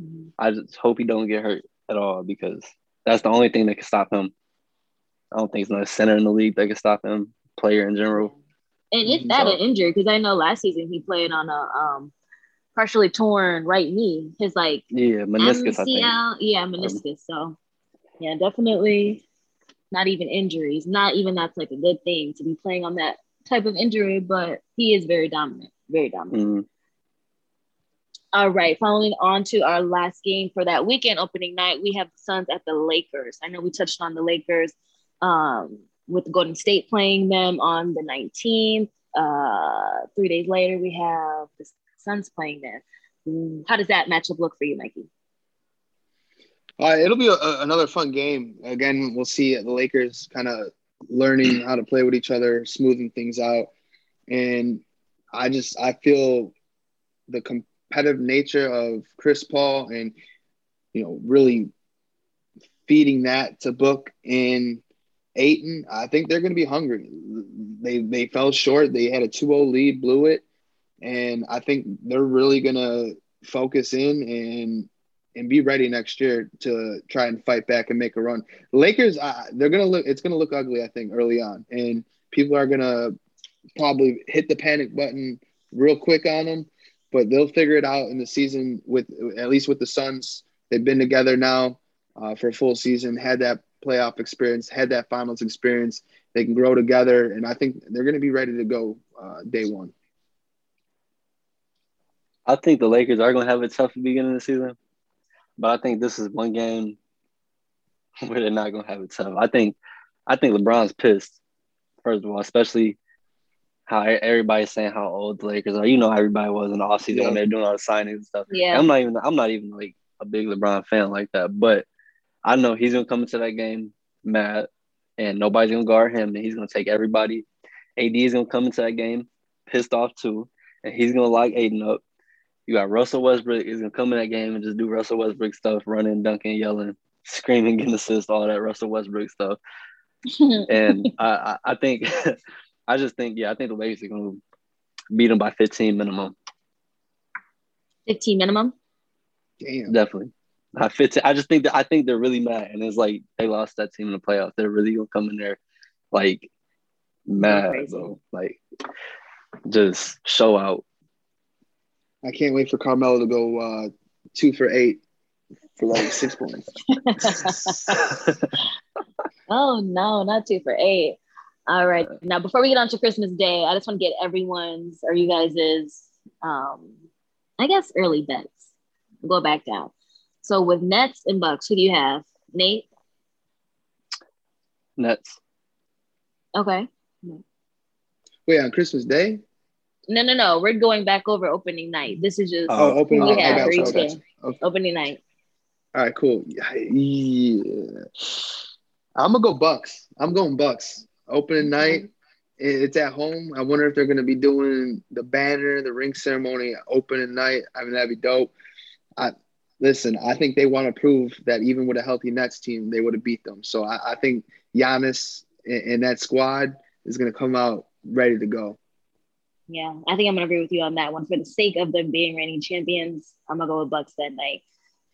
Mm-hmm. I just hope he don't get hurt at all because that's the only thing that can stop him. I don't think he's not a center in the league that can stop him, player in general. And if that so, an injury, because I know last season he played on a um partially torn right knee. His like yeah meniscus. MCL, yeah meniscus. So yeah, definitely not even injuries. Not even that's like a good thing to be playing on that type of injury, but he is very dominant, very dominant. Mm-hmm. All right, following on to our last game for that weekend opening night, we have the Suns at the Lakers. I know we touched on the Lakers um, with Golden State playing them on the 19th. Uh, three days later, we have the Suns playing them. How does that matchup look for you, Mikey? Uh, it'll be a, another fun game. Again, we'll see the Lakers kind of learning how to play with each other, smoothing things out, and I just I feel the competitive nature of Chris Paul and you know really feeding that to Book and Ayton, I think they're going to be hungry. They they fell short. They had a 2-0 lead, blew it, and I think they're really going to focus in and and be ready next year to try and fight back and make a run. Lakers, uh, they're gonna look. It's gonna look ugly, I think, early on, and people are gonna probably hit the panic button real quick on them. But they'll figure it out in the season with at least with the Suns. They've been together now uh, for a full season, had that playoff experience, had that finals experience. They can grow together, and I think they're going to be ready to go uh, day one. I think the Lakers are going to have a tough beginning of the season. But I think this is one game [laughs] where they're not gonna have it tough. I think I think LeBron's pissed, first of all, especially how everybody's saying how old the Lakers are. You know, everybody was in the offseason yeah. when they're doing all the signings and stuff. Yeah. I'm not even I'm not even like a big LeBron fan like that. But I know he's gonna come into that game mad and nobody's gonna guard him and he's gonna take everybody. AD is gonna come into that game pissed off too, and he's gonna lock Ayton up. You got Russell Westbrook is gonna come in that game and just do Russell Westbrook stuff, running, dunking, yelling, [laughs] screaming, getting assists, all that Russell Westbrook stuff. [laughs] and I, I think, [laughs] I just think, yeah, I think the Lakers are gonna beat them by 15 minimum. 15 minimum. Damn. Definitely. I 15. I just think that I think they're really mad, and it's like they lost that team in the playoffs. They're really gonna come in there like mad, bro. Like just show out. I can't wait for Carmelo to go uh, two for eight for like six [laughs] points. [laughs] oh no, not two for eight. All right. Now before we get on to Christmas Day, I just want to get everyone's or you guys's um I guess early bets. We'll go back down. So with Nets and Bucks, who do you have? Nate? Nets. Okay. Wait, on Christmas Day? No, no, no. We're going back over opening night. This is just oh, opening we night. have for each day. Okay. Opening night. All right, cool. Yeah. I'm gonna go Bucks. I'm going Bucks. Opening night. It's at home. I wonder if they're gonna be doing the banner, the ring ceremony, opening night. I mean, that'd be dope. I listen. I think they want to prove that even with a healthy Nets team, they would have beat them. So I, I think Giannis and, and that squad is gonna come out ready to go. Yeah, I think I'm gonna agree with you on that one. For the sake of them being reigning champions, I'm gonna go with Bucks that night.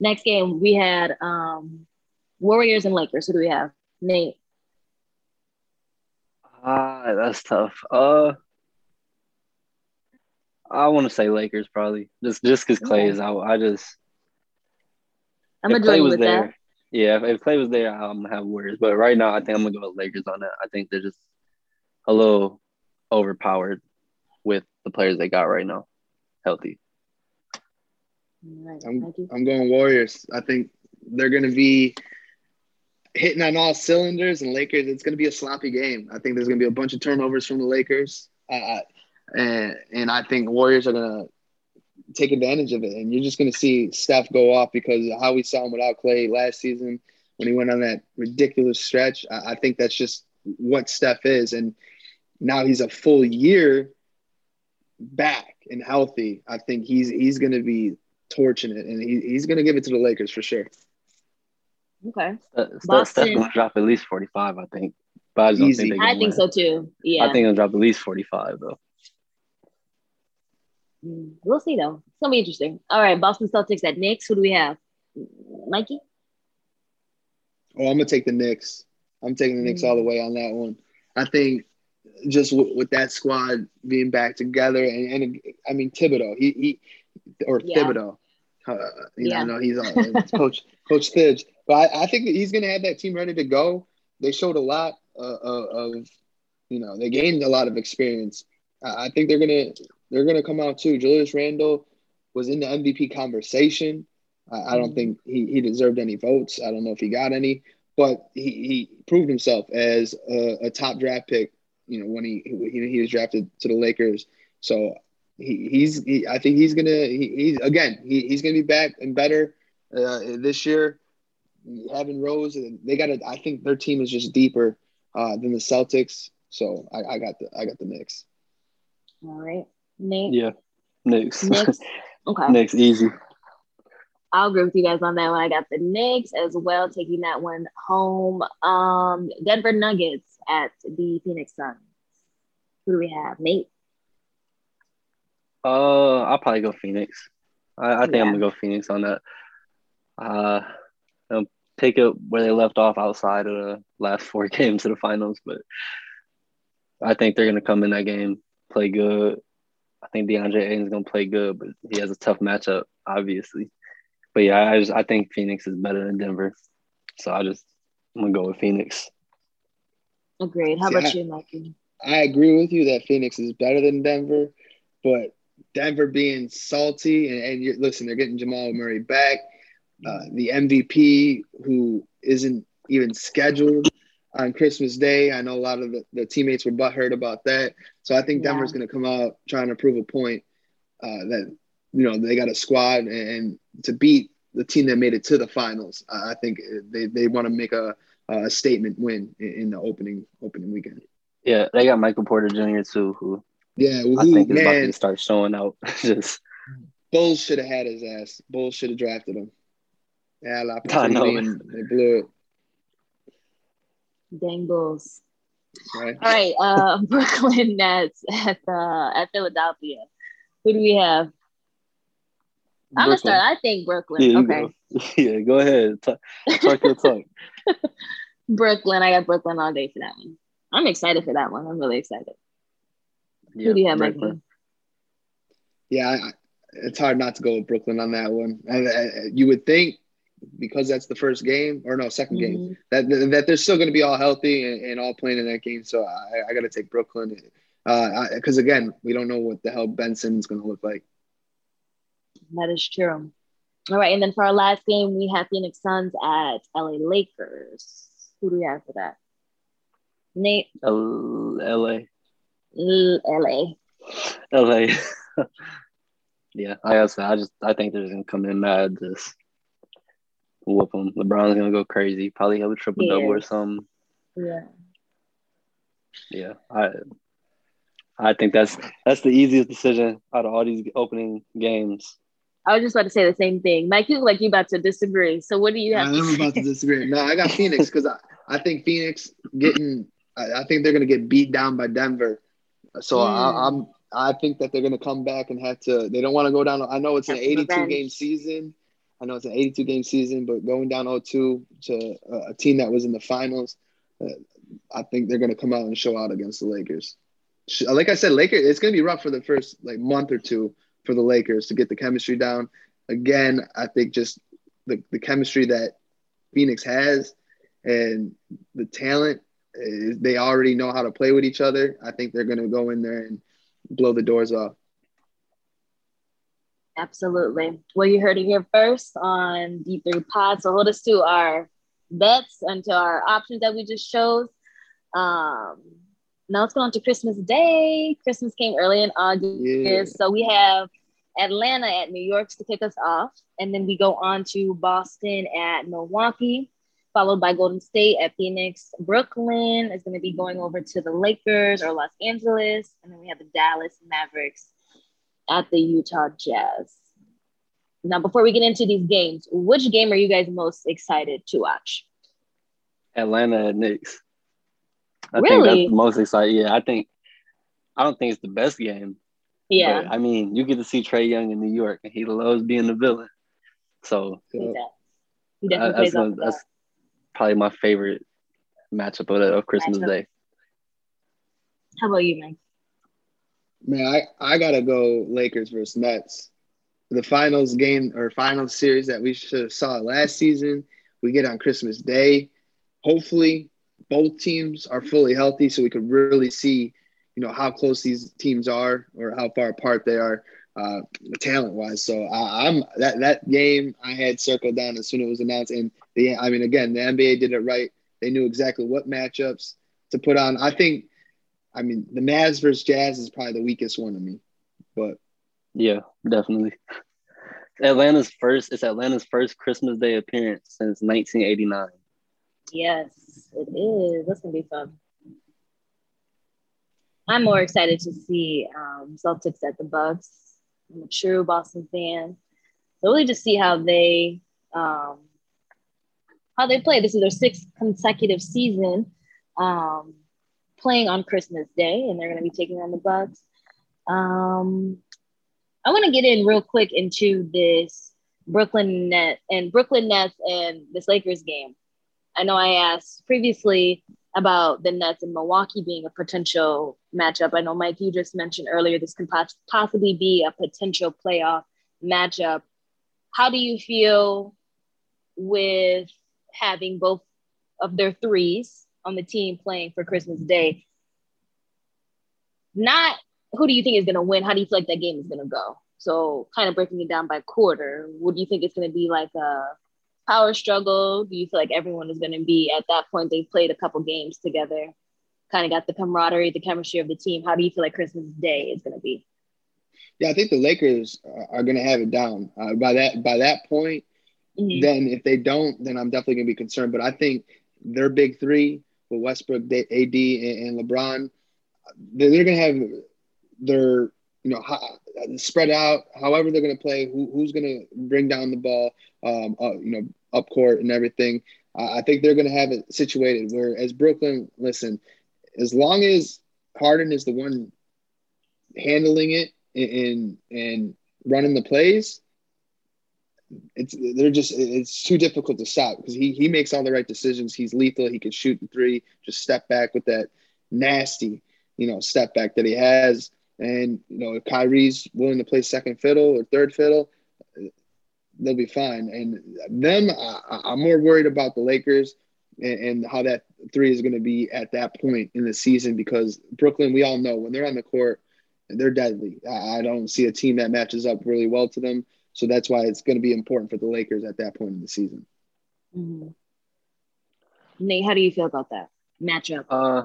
Next game we had um Warriors and Lakers. Who do we have? Nate. Ah, uh, that's tough. Uh I want to say Lakers probably just just because Klay is out. I just I'm gonna Klay was with there. That. Yeah, if, if Klay was there, I'm gonna have Warriors. But right now, I think I'm gonna go with Lakers on that. I think they're just a little overpowered with the players they got right now, healthy. I'm, I'm going Warriors. I think they're going to be hitting on all cylinders, and Lakers. It's going to be a sloppy game. I think there's going to be a bunch of turnovers from the Lakers, uh, and and I think Warriors are going to take advantage of it. And you're just going to see Steph go off because how we saw him without Klay last season when he went on that ridiculous stretch. I, I think that's just what Steph is, and now he's a full year back and healthy, I think he's he's going to be torching it, and he, he's going to give it to the Lakers for sure. Okay, uh, Steph, Steph going to drop at least forty five, I think. But I, Easy. Think I think so too. Yeah, I think he'll drop at least forty five though. Mm, we'll see though. It's gonna be interesting. All right, Boston Celtics at Knicks. Who do we have? Mikey. Oh, I'm gonna take the Knicks. I'm taking the Knicks mm-hmm. all the way on that one. I think just w- with that squad being back together, and, and I mean Thibodeau, he, he or yeah. Thibodeau, uh, you yeah. know, he's on [laughs] coach Coach Thibs, but I, I think he's going to have that team ready to go. They showed a lot uh, of, you know, they gained a lot of experience. I think they're gonna they're gonna come out too. Julius Randle was in the MVP conversation. I, I don't mm-hmm. think he, he deserved any votes. I don't know if he got any, but he, he proved himself as a, a top draft pick you know, when he, he he was drafted to the Lakers. So he, he's he, I think he's gonna he, he's again he, he's gonna be back and better uh, this year. Having Rose, and they got it. I think their team is just deeper uh, than the Celtics. So I, I got the I got the Knicks. All right, Nate. Yeah, Knicks. Knicks. [laughs] Okay. Knicks easy. I'll agree with you guys on that one. I got the Knicks as well, taking that one home. Um, Denver Nuggets at the Phoenix Suns. Who do we have? Nate. Uh, I'll probably go Phoenix. I, I think Yeah. I'm gonna go Phoenix on that. Uh, they'll pick it where they left off outside of the last four [laughs] games of the finals, but I think they're gonna come in that game, play good. I think DeAndre Ayton's gonna play good, but he has a tough matchup, obviously. But yeah, I just I think Phoenix is better than Denver, so I just I'm gonna go with Phoenix. Agreed. How See, about I- you, Mikey? I agree with you that Phoenix is better than Denver, but Denver being salty and, and you're, listen, they're getting Jamal Murray back. Uh, the MVP who isn't even scheduled on Christmas Day. I know a lot of the, the teammates were butthurt about that. So I think Yeah. Denver's going to come out trying to prove a point uh, that you know they got a squad and, and to beat the team that made it to the finals. I I think they, they want to make a, a statement win in, in the opening opening weekend. Yeah, they got Michael Porter Jr. too, who Yeah, I who, think is about to start showing out. [laughs] just Bulls should have had his ass. Bulls should have drafted him. They had an I know, opportunity. and- They blew it. Dang Bulls. Right. All right, uh, [laughs] Brooklyn Nets at uh, at Philadelphia. Who do we have? I'm gonna start. I think Brooklyn. Yeah, okay, go. [laughs] Yeah, go ahead. Talk, talk your talk. [laughs] Brooklyn. I got Brooklyn all day for that one. I'm excited for that one. I'm really excited. Yeah, Who do you have, Brooklyn. Mikey? Yeah, I, I- it's hard not to go with Brooklyn on that one. And, uh, you would think because that's the first game or no second game Mhm. that that they're still going to be all healthy and, and all playing in that game. So I, I got to take Brooklyn because again we don't know what the hell Ben Simmons going to look like. That is true. All right, and then for our last game, we have Phoenix Suns at LA Lakers. Who do we have for that? Nate, L- LA. L- LA. LA. [laughs] yeah, I said, I just I think they're just gonna come in mad, just whoop them. LeBron's gonna go crazy. Probably have a triple double or Yes. something. Yeah. Yeah, I I think that's that's the easiest decision out of all these opening games. I was just about to say the same thing. Mike, you look like you about to disagree. So what do you have I'm about to disagree. No, I got Phoenix because I, I think Phoenix getting. I, I think they're going to get beat down by Denver. So Mm. I, I'm. I think that they're going to come back and have to. They don't want to go down. I know it's an Have some 82 revenge. game season. I know it's an 82 game season, but going down 0-2 to a, team that was in the finals, uh, I think they're going to come out and show out against the Lakers. Like I said, Lakers. It's going to be rough for the first like month or two for the Lakers to get the chemistry down. Again, I think just the, the chemistry that Phoenix has and the talent, eh, they already know how to play with each other. I think they're going to go in there and blow the doors off. Absolutely. Well, you heard it here first on D3 Pod. So hold us to our bets and to our options that we just chose. Um, now let's go on to Christmas Day. Christmas came early in August. Yeah. So we have Atlanta at New York to kick us off. And then we go on to Boston at Milwaukee, followed by Golden State at Phoenix. Brooklyn is going to be going over to the Lakers or Los Angeles. And then we have the Dallas Mavericks at the Utah Jazz. Now, before we get into these games, which game are you guys most excited to watch? Atlanta at Knicks. I think Really? that's the most exciting. Yeah, I think I don't think it's the best game. Yeah, But, I mean, you get to see Trae Young in New York, and he loves being the villain. So he. He definitely that's, plays one- of that's probably my favorite matchup of, of Christmas Matchup. Day. How about you, Mike? Man, I, I got to go Lakers versus Nets. The finals game or finals series that we should have saw last season, we get on Christmas Day. Hopefully, both teams are fully healthy so we could really see, you know, how close these teams are or how far apart they are uh, talent wise. So I, I'm that that game I had circled down as soon as it was announced. And the I mean, again, the NBA did it right. They knew exactly what matchups to put on. I think, I mean, the Mavs versus Jazz is probably the weakest one to me, but Yeah, definitely. Atlanta's first. It's Atlanta's first Christmas Day appearance since 1989. Yes, it is. That's gonna be fun. I'm more excited to see um, Celtics at the Bucks. I'm a true Boston fan, so really just see how they um, how they play. This is their sixth consecutive season um, playing on Christmas Day, and they're going to be taking on the Bucks. Um, I want to get in real quick into this Brooklyn Net and Brooklyn Nets and this Lakers game. I know I asked previously about the Nets and Milwaukee being a potential matchup. I know, Mike, you just mentioned earlier this could possibly be a potential playoff matchup. How do you feel with having both of their threes on the team playing for Christmas Day? Not who do you think is going to win? How do you feel like that game is going to go? So, kind of breaking it down by quarter, what do you think it's going to be like a power struggle? Do you feel like everyone is going to be at that point? They've played a couple games together, kind of got the camaraderie, the chemistry of the team. How do you feel like Christmas Day is going to be? Yeah, I think the Lakers are going to have it down uh, by that by that point. Mm-hmm. Then, if they don't, then I'm definitely going to be concerned. But I think their big three with Westbrook, AD, and LeBron, they're going to have their you know spread out however they're going to play who, who's going to bring down the ball um, uh, you know up court and everything. I think they're going to have it situated where as brooklyn listen as long as harden is the one handling it and and running the plays it's they're just it's too difficult to stop because he he makes all the right decisions he's lethal he can shoot the three just step back with that nasty you know step back that he has and you know, if Kyrie's willing to play second fiddle or third fiddle, they'll be fine. And them, I, am more worried about the Lakers and, and how that three is going to be at that point in the season because Brooklyn, we all know when they're on the court, they're deadly. I, I don't see a team that matches up really well to them. So that's why it's going to be important for the Lakers at that point in the season. Mm-hmm. Nate, how do you feel about that matchup? Uh,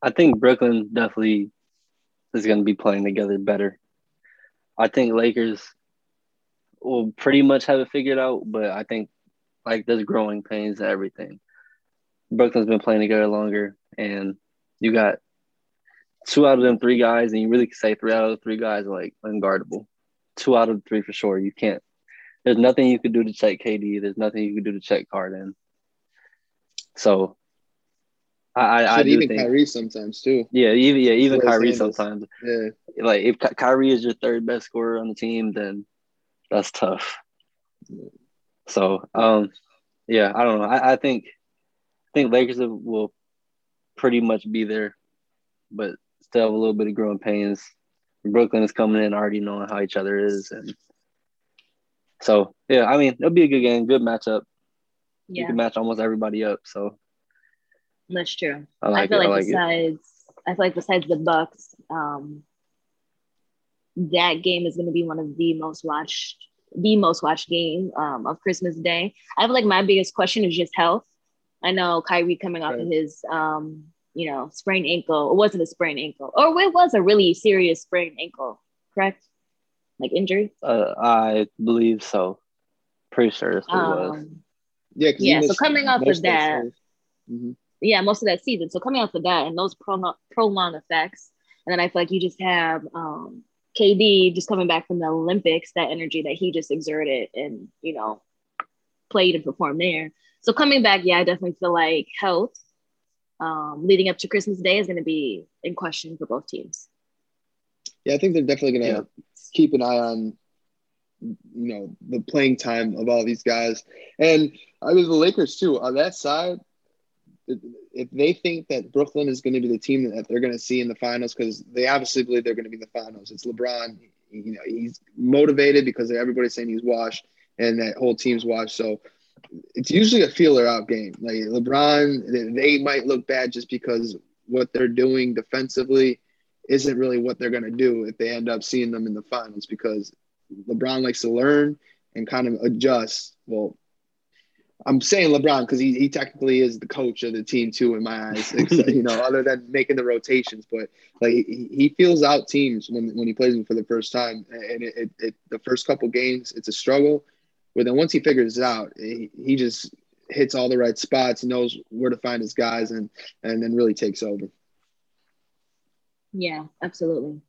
I think Brooklyn definitely is going to be playing together better. I think Lakers will pretty much have it figured out, but I think like there's growing pains and everything. Brooklyn's been playing together longer, and you got two out of them three guys, and you really can say three out of the three guys are like unguardable. Two out of three for sure. You can't. There's nothing you could do to check KD. There's nothing you could do to check Harden. So I, I, even think, Kyrie sometimes too. Yeah, even yeah, even Kyrie sometimes. Yeah, like if Kyrie is your third best scorer on the team, then that's tough. So, um, yeah, I don't know. I, I think, I think Lakers will pretty much be there, but still have a little bit of growing pains. Brooklyn is coming in already knowing how each other is, and so yeah, I mean it'll be a good game, good matchup. Yeah. You can match almost everybody up, so that's true. I, like I feel it. like, I like besides, it. I feel like besides the Bucks, um, that game is going to be one of the most watched, the most watched game um, of Christmas Day. I feel like my biggest question is just health. I know Kyrie coming off right. of his, um, you know, sprained ankle. It wasn't a sprained ankle, or it was a really serious sprained ankle. Correct? Like injury? Uh, I believe so. Pretty sure that's um, it was. Um, yeah. Yeah. So coming off of that. Mm-hmm yeah, most of that season. So coming off of that and those prolonged, prolonged effects, and then I feel like you just have um, KD just coming back from the Olympics, that energy that he just exerted and you know played and performed there. So coming back, yeah, I definitely feel like health um, leading up to Christmas Day is going to be in question for both teams. Yeah, I think they're definitely going to yeah. keep an eye on you know the playing time of all these guys, and I mean the Lakers too. On that side, if they think that Brooklyn is going to be the team that they're going to see in the finals, because they obviously believe they're going to be in the finals. It's LeBron. You know, he's motivated because everybody's saying he's washed, and that whole team's washed. So it's usually a feeler out game. Like LeBron, they might look bad just because what they're doing defensively isn't really what they're going to do if they end up seeing them in the finals because LeBron likes to learn and kind of adjust. Well, I'm saying LeBron because he, he technically is the coach of the team too in my eyes. [laughs] Except, you know, other than making the rotations, but like he, he feels out teams when when he plays them for the first time, and it, it, it the first couple games it's a struggle, but then once he figures it out, he, he just hits all the right spots, knows where to find his guys, and and then really takes over. Yeah, absolutely.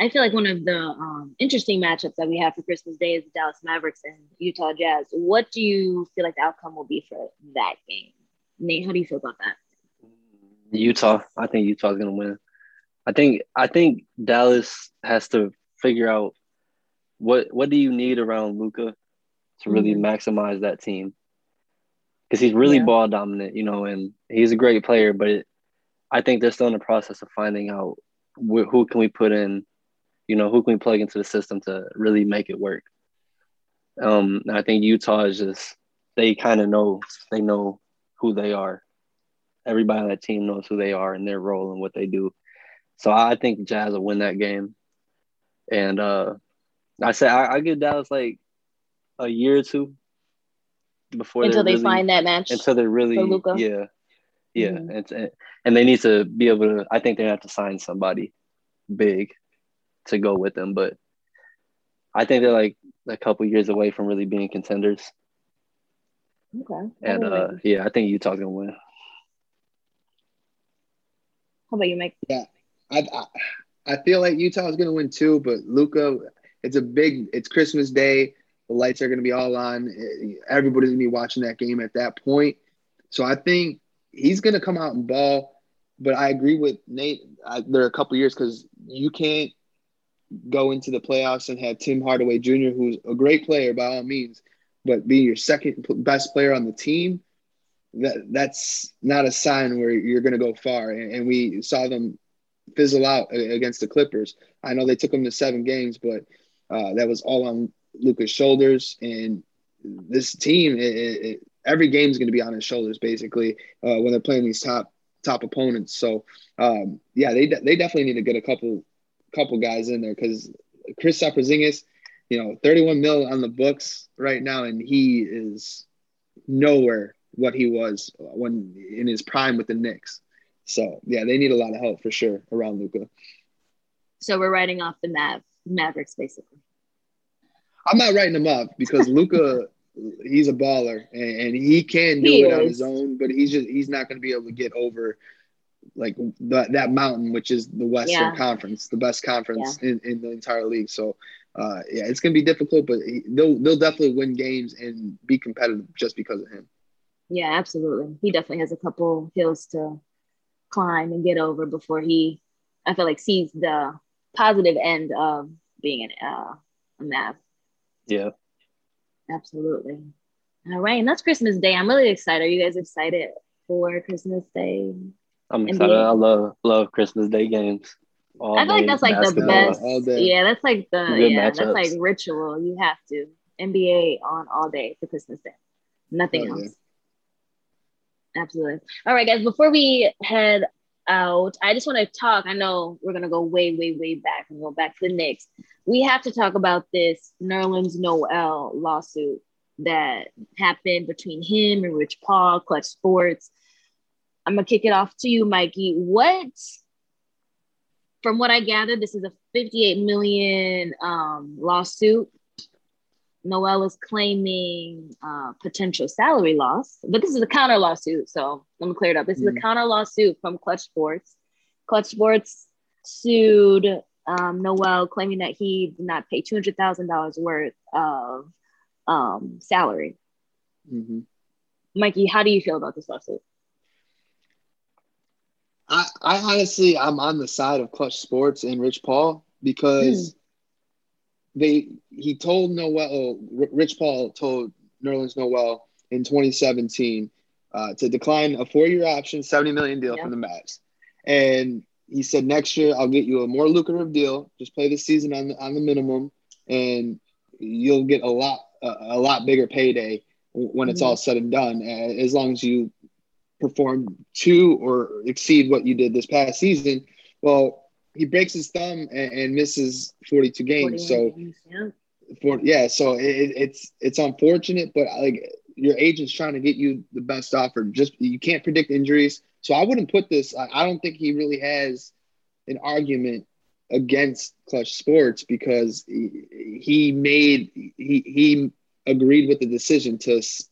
I feel like one of the um, interesting matchups that we have for Christmas Day is the Dallas Mavericks and Utah Jazz. What do you feel like the outcome will be for that game? Nate, how do you feel about that? Utah. I think Utah's gonna win. I think I think Dallas has to figure out what what do you need around Luka to really mm-hmm. maximize that team because he's really yeah. ball dominant, you know, and he's a great player. But it, I think they're still in the process of finding out wh- who can we put in you know, who can we plug into the system to really make it work? Um, I think Utah is just they kind of know they know who they are. Everybody on that team knows who they are and their role and what they do. So I think Jazz will win that game. And uh, I say I, I give Dallas like a year or two before until they really, find that match. Until they're really yeah, yeah, mm-hmm. and and they need to be able to. I think they have to sign somebody big to go with them. But I think they're like a couple years away from really being contenders. Okay. And uh, yeah, I think Utah's gonna win. How about you, Mike? Yeah, I, I, I feel like Utah's gonna win too, but Luka it's a big. It's Christmas Day. The lights are gonna be all on. Everybody's gonna be watching that game at that point. So I think he's gonna come out and ball. But I agree with Nate. I, there are a couple years because you can't go into the playoffs and have Tim Hardaway Jr., who's a great player by all means, but being your second best player on the team, that that's not a sign where you're going to go far. And, and, we saw them fizzle out against the Clippers. I know they took them to seven games, but uh, that was all on Luka's shoulders. And this team, it, it, every game is going to be on his shoulders, basically, uh, when they're playing these top top opponents. So, um, yeah, they they definitely need to get a couple couple guys in there because Chris Porzingis, you know, 31 mil on the books right now, and he is nowhere what he was when in his prime with the Knicks. So yeah, they need a lot of help for sure around Luka. So we're writing off the Mav Mavericks basically. I'm not writing him off because Luka, [laughs] he's a baller and, and he can do he it is. on his own, but he's just he's not going to be able to get over like that that mountain, which is the Western yeah. Conference, the best conference yeah. in, in the entire league. So uh, yeah, it's gonna be difficult, but he, they'll they'll definitely win games and be competitive just because of him. Yeah, absolutely. He definitely has a couple hills to climb and get over before he, I feel like, sees the positive end of being an uh, a Mav. Yeah. Absolutely. All right, and that's Christmas Day. I'm really excited. Are you guys excited for Christmas Day? I'm excited. I love love Christmas Day games. All I feel like that's like the best. Yeah, that's like the Good yeah, matchups. that's like ritual. You have to NBA on all day for Christmas Day. Nothing oh, else. Yeah. Absolutely. All right, guys. Before we head out, I just want to talk. I know we're gonna go way, way, way back and go back to the Knicks. We have to talk about this Nerlens Noel lawsuit that happened between him and Rich Paul, Clutch Sports. I'm gonna kick it off to you, Mikey. What, from what I gather, this is a 58 million um, lawsuit. Noel is claiming uh, potential salary loss, but this is a counter lawsuit. So let me clear it up. This mm is a mm. counter lawsuit from Clutch Sports. Clutch Sports sued um, Noel, claiming that he did not pay two hundred thousand dollars worth of um, salary. Mm-hmm. Mikey, how do you feel about this lawsuit? I, I honestly, I'm on the side of Clutch Sports and Rich Paul because mm. They he told Noel, Rich Paul told Nerlens Noel in 2017 uh, to decline a four-year option, 70 million deal yeah. from the Mavs, and he said next year I'll get you a more lucrative deal. Just play the season on the, on the minimum, and you'll get a lot a, a lot bigger payday when it's mm-hmm. all said and done. As long as you perform to or exceed what you did this past season. Well, he breaks his thumb and, and misses 42 games. So, games, yeah. For, yeah, so it, it's it's unfortunate, but like your agent's trying to get you the best offer. Just you can't predict injuries, so I wouldn't put this. I, I don't think he really has an argument against Clutch Sports because he, he made he he agreed with the decision to s-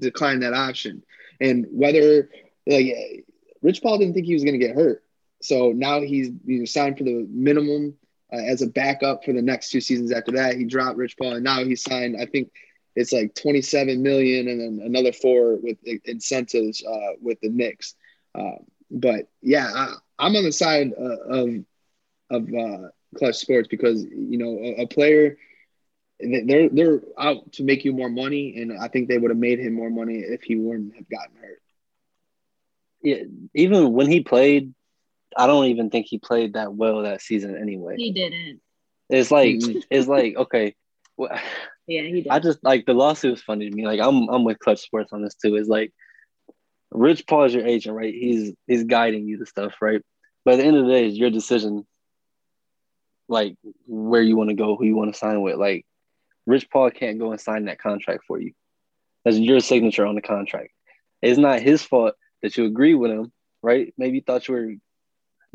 decline that option, and whether like Rich Paul didn't think he was going to get hurt, so now he's you know, signed for the minimum uh, as a backup for the next two seasons. After that, he dropped Rich Paul, and now he's signed. I think it's like 27 million, and then another four with incentives uh, with the Knicks. Uh, but yeah, I, am on the side uh, of of uh, Clutch Sports because you know a, a, player they're they're out to make you more money, and I think they would have made him more money if he wouldn't have gotten hurt. Yeah, even when he played, I don't even think he played that well that season anyway. He didn't. It's like [laughs] it's like okay. Well, yeah, he did. I just like the lawsuit was funny to me. Like I'm I'm with Klutch Sports on this too. It's like Rich Paul is your agent, right? He's he's guiding you to stuff, right? But at the end of the day, it's your decision, like where you want to go, who you want to sign with. Like Rich Paul can't go and sign that contract for you. That's your signature on the contract. It's not his fault that you agree with him, right? Maybe you thought you were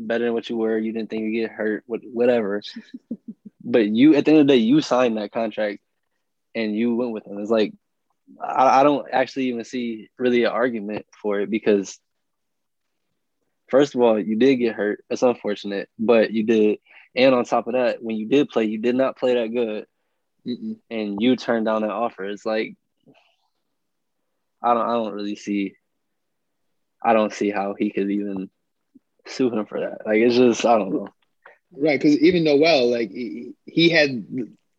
better than what you were. You didn't think you get hurt, whatever. [laughs] but you, at the end of the day, you signed that contract and you went with him. It's like I, I don't actually even see really an argument for it because first of all, you did get hurt. That's unfortunate, but you did. And on top of that, when you did play, you did not play that good, Mm-mm. and you turned down that offer. It's like I don't, I don't really see. I don't see how he could even sue him for that. Like it's just, I don't know. Right, because even Noel, like he, he had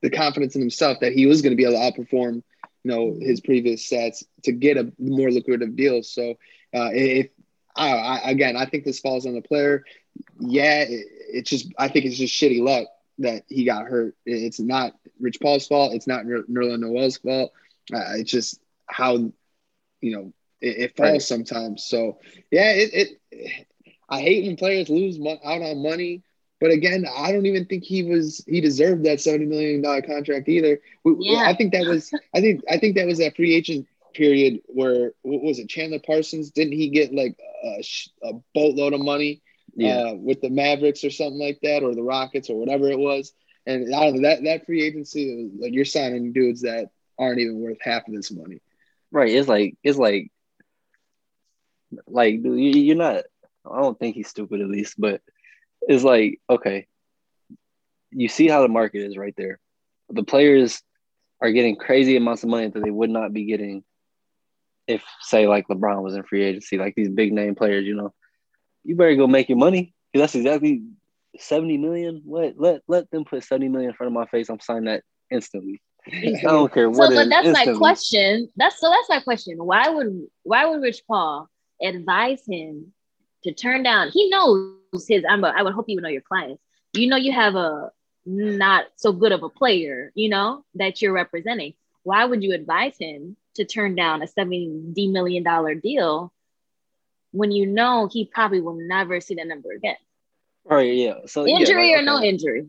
the confidence in himself that he was going to be able to outperform you know his previous sets to get a more lucrative deal. So uh, if I, I, again, I think this falls on the player. Yeah, it, it's just I think it's just shitty luck that he got hurt. It's not Rich Paul's fault. It's not Nerlens Noel's fault. Uh, it's just how you know it, it falls right. sometimes. So yeah, it, it. I hate when players lose mo- out on money but again, I don't even think he was he deserved that seventy million dollar contract either. Yeah. I think that was I think I think that was that free agent period where what was it Chandler Parsons didn't he get like a, a boatload of money yeah. uh, with the Mavericks or something like that or the Rockets or whatever it was. And I don't know that that free agency like you're signing dudes that aren't even worth half of this money. Right. It's like it's like like you're not. I don't think he's stupid at least, but it's like, okay, you see how the market is right there. The players are getting crazy amounts of money that they would not be getting if, say, like LeBron was in free agency, like these big name players, you know. You better go make your money because that's exactly 70 million. What let let them put 70 million in front of my face. I'm signing that instantly. I don't care what. So, but that's instantly. my question. That's so that's my question. Why would why would Rich Paul advise him to turn down? He knows his I'm a, I would hope you would know your clients. You know you have a not so good of a player, you know, that you're representing. Why would you advise him to turn down a 70 million dollar deal when you know he probably will never see that number again? Right, yeah. So injury yeah, or okay. no injury.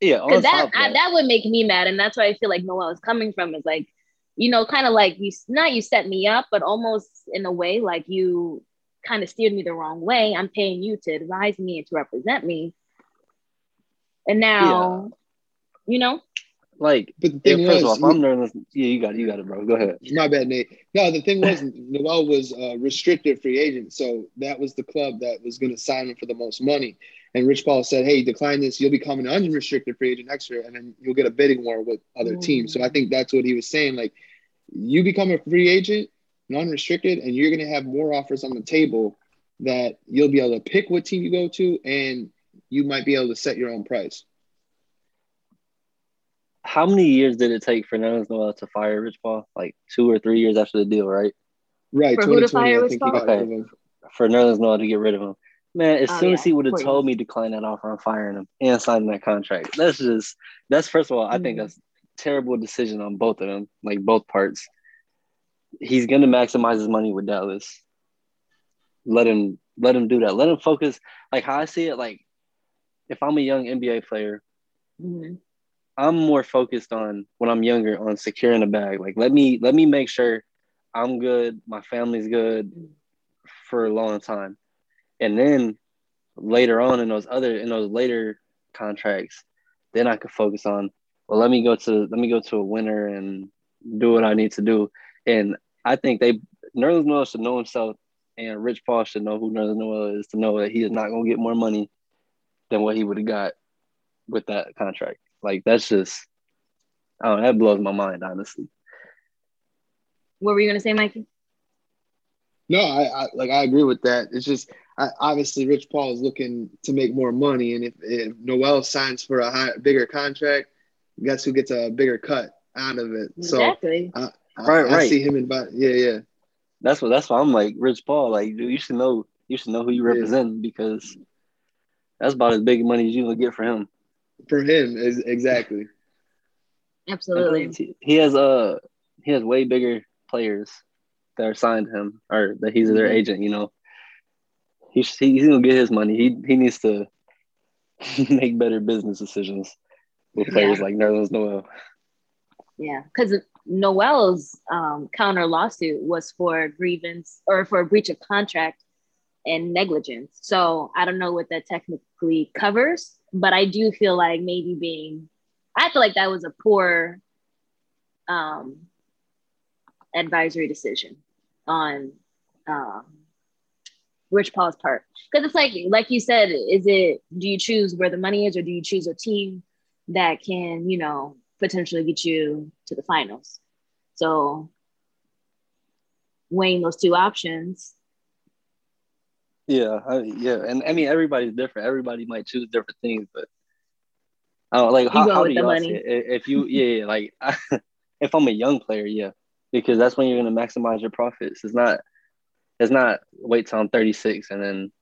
Yeah, because that, that. that would make me mad, and that's why I feel like Noel is coming from is like, you know, kind of like you not you set me up, but almost in a way like you kind of steered me the wrong way. I'm paying you to advise me and to represent me. And now, yeah. you know, like, but the thing first was, of all, if I'm nervous, yeah, you got it, you got it, bro. Go ahead. My bad, Nate. No, the thing was, Noel was a restricted free agent, so that was the club that was going to sign him for the most money. And Rich Paul said, "Hey, decline this. You'll become an unrestricted free agent next year, and then you'll get a bidding war with other mm. teams." So I think that's what he was saying. Like, you become a free agent, non-restricted, and you're going to have more offers on the table that you'll be able to pick what team you go to, and you might be able to set your own price. How many years did it take for Nerlens Noel to fire Rich Paul? Like two or three years after the deal, right? Right. For who to fire Rich Paul? Okay. For Nerlens Noel to get rid of him. Man, as oh, soon yeah. as he would have told me decline that offer, I'm firing him and signing that contract. That's just that's first of all, I mm-hmm. think that's terrible decision on both of them, like both parts he's going to maximize his money with Dallas. Let him let him do that. Let him focus. Like how I see it, like if I'm a young NBA player, mm-hmm. I'm more focused on when I'm younger on securing a bag. Like let me let me make sure I'm good, my family's good for a long time. And then later on in those other in those later contracts, then I could focus on, well, let me go to let me go to a winner and do what I need to do. And I think they Nerlens Noel should know himself and Rich Paul should know who Nerlens Noel is to know that he is not gonna get more money than what he would have got with that contract. Like that's just oh, that blows my mind, honestly. What were you gonna say, Mikey? No, I, I like I agree with that. It's just I, obviously Rich Paul is looking to make more money, and if, if Noel signs for a high, bigger contract, guess who gets a bigger cut out of it? Exactly. So I, right, I, right. see him in, yeah, yeah. That's what that's why I'm like Rich Paul. Like, dude, you should know you should know who you represent yeah. because that's about as big money as you gonna get for him. For him, is exactly. Absolutely. He has uh he has way bigger players that are signed him or that he's their mm-hmm. agent. You know, he's he's gonna get his money. He he needs to [laughs] make better business decisions with players yeah. like Nerlens Noel. Yeah, because Noel's um, counter lawsuit was for grievance or for breach of contract and negligence. So I don't know what that technically covers, but I do feel like maybe being, I feel like that was a poor um, advisory decision on um, Rich Paul's part. Because it's like, like you said, is it, do you choose where the money is or do you choose a team that can, you know, potentially get you to the finals? So weighing those two options. Yeah, I, yeah, and I mean everybody's different. Everybody might choose different things, but I don't like how, how do y'all money. If you, yeah, like [laughs] if I'm a young player, yeah, because that's when you're gonna maximize your profits. It's not, it's not wait till I'm 36 and then,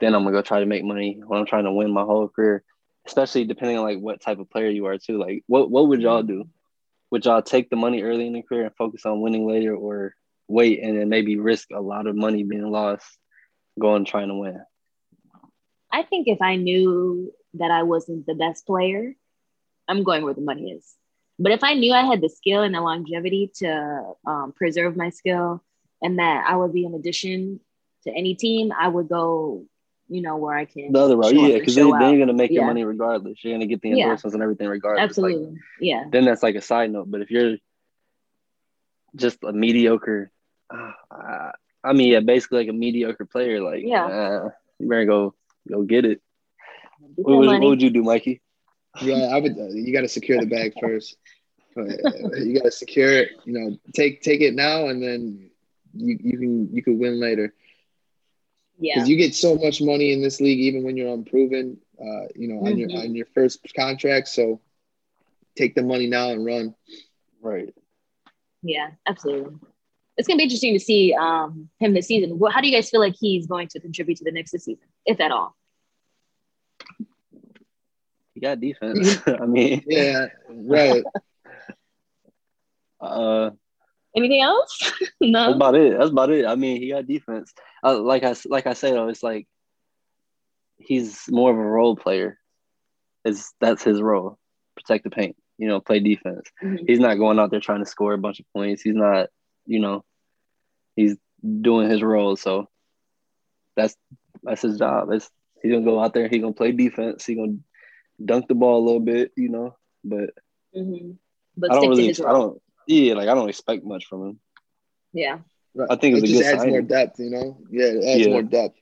then I'm gonna go try to make money when I'm trying to win my whole career. Especially depending on like what type of player you are too. Like, what what would y'all do? would y'all take the money early in the career and focus on winning later or wait and then maybe risk a lot of money being lost going trying to win? I think if I knew that I wasn't the best player, I'm going where the money is. But if I knew I had the skill and the longevity to um, preserve my skill and that I would be an addition to any team, I would go you know, where I can. The other route, yeah, because they, they're going to make yeah. your money regardless. You're going to get the endorsements yeah. and everything regardless. Absolutely. Like, yeah. Then that's like a side note. But if you're just a mediocre, uh, I mean, yeah, basically like a mediocre player, like, yeah, uh, you better go go get it. What would, what would, you do, Mikey? Yeah, I would. Uh, you got to secure the bag first. Uh, you got to secure it. You know, take take it now, and then you you can you can win later. Yeah. Because you get so much money in this league, even when you're unproven, uh, you know, mm-hmm. on your mm-hmm. on your first contract. So take the money now and run. Right. Yeah, absolutely. It's gonna be interesting to see um, him this season. How do you guys feel like he's going to contribute to the Knicks this season, if at all? He got defense. [laughs] [laughs] I mean, yeah, right. [laughs] uh, Anything else? no. That's about it. That's about it. I mean, he got defense. Uh, like I like I said, though, it's like he's more of a role player. Is that's his role? Protect the paint. You know, play defense. Mm-hmm. He's not going out there trying to score a bunch of points. He's not. You know, he's doing his role. So that's that's his job. It's, he's gonna go out there. He's gonna play defense. He's gonna dunk the ball a little bit. You know, but. Mm-hmm. But I don't really. I don't. Yeah, like I don't expect much from him. Yeah. I think it just adds signing. more depth, you know. Yeah, it adds yeah. more depth.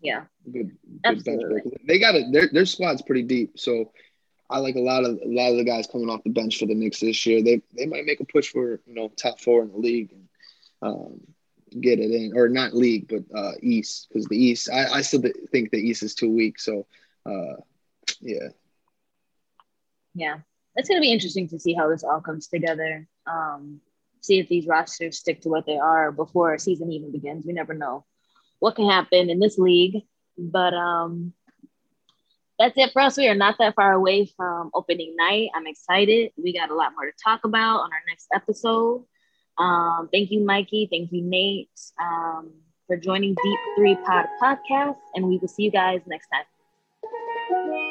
Yeah. Good, good bench They got it. Their their squad's pretty deep, so I like a lot of a lot of the guys coming off the bench for the Knicks this year. They they might make a push for you know top four in the league and um, get it in, or not league, but uh, East because the East. I, I still think the East is too weak. So uh, yeah. Yeah it's going to be interesting to see how this all comes together. Um, see if these rosters stick to what they are before season even begins. We never know what can happen in this league, but um, that's it for us. We are not that far away from opening night. I'm excited. We got a lot more to talk about on our next episode. Um, thank you, Mikey. Thank you, Nate, um, for joining Deep Three Pod Podcast, and we will see you guys next time.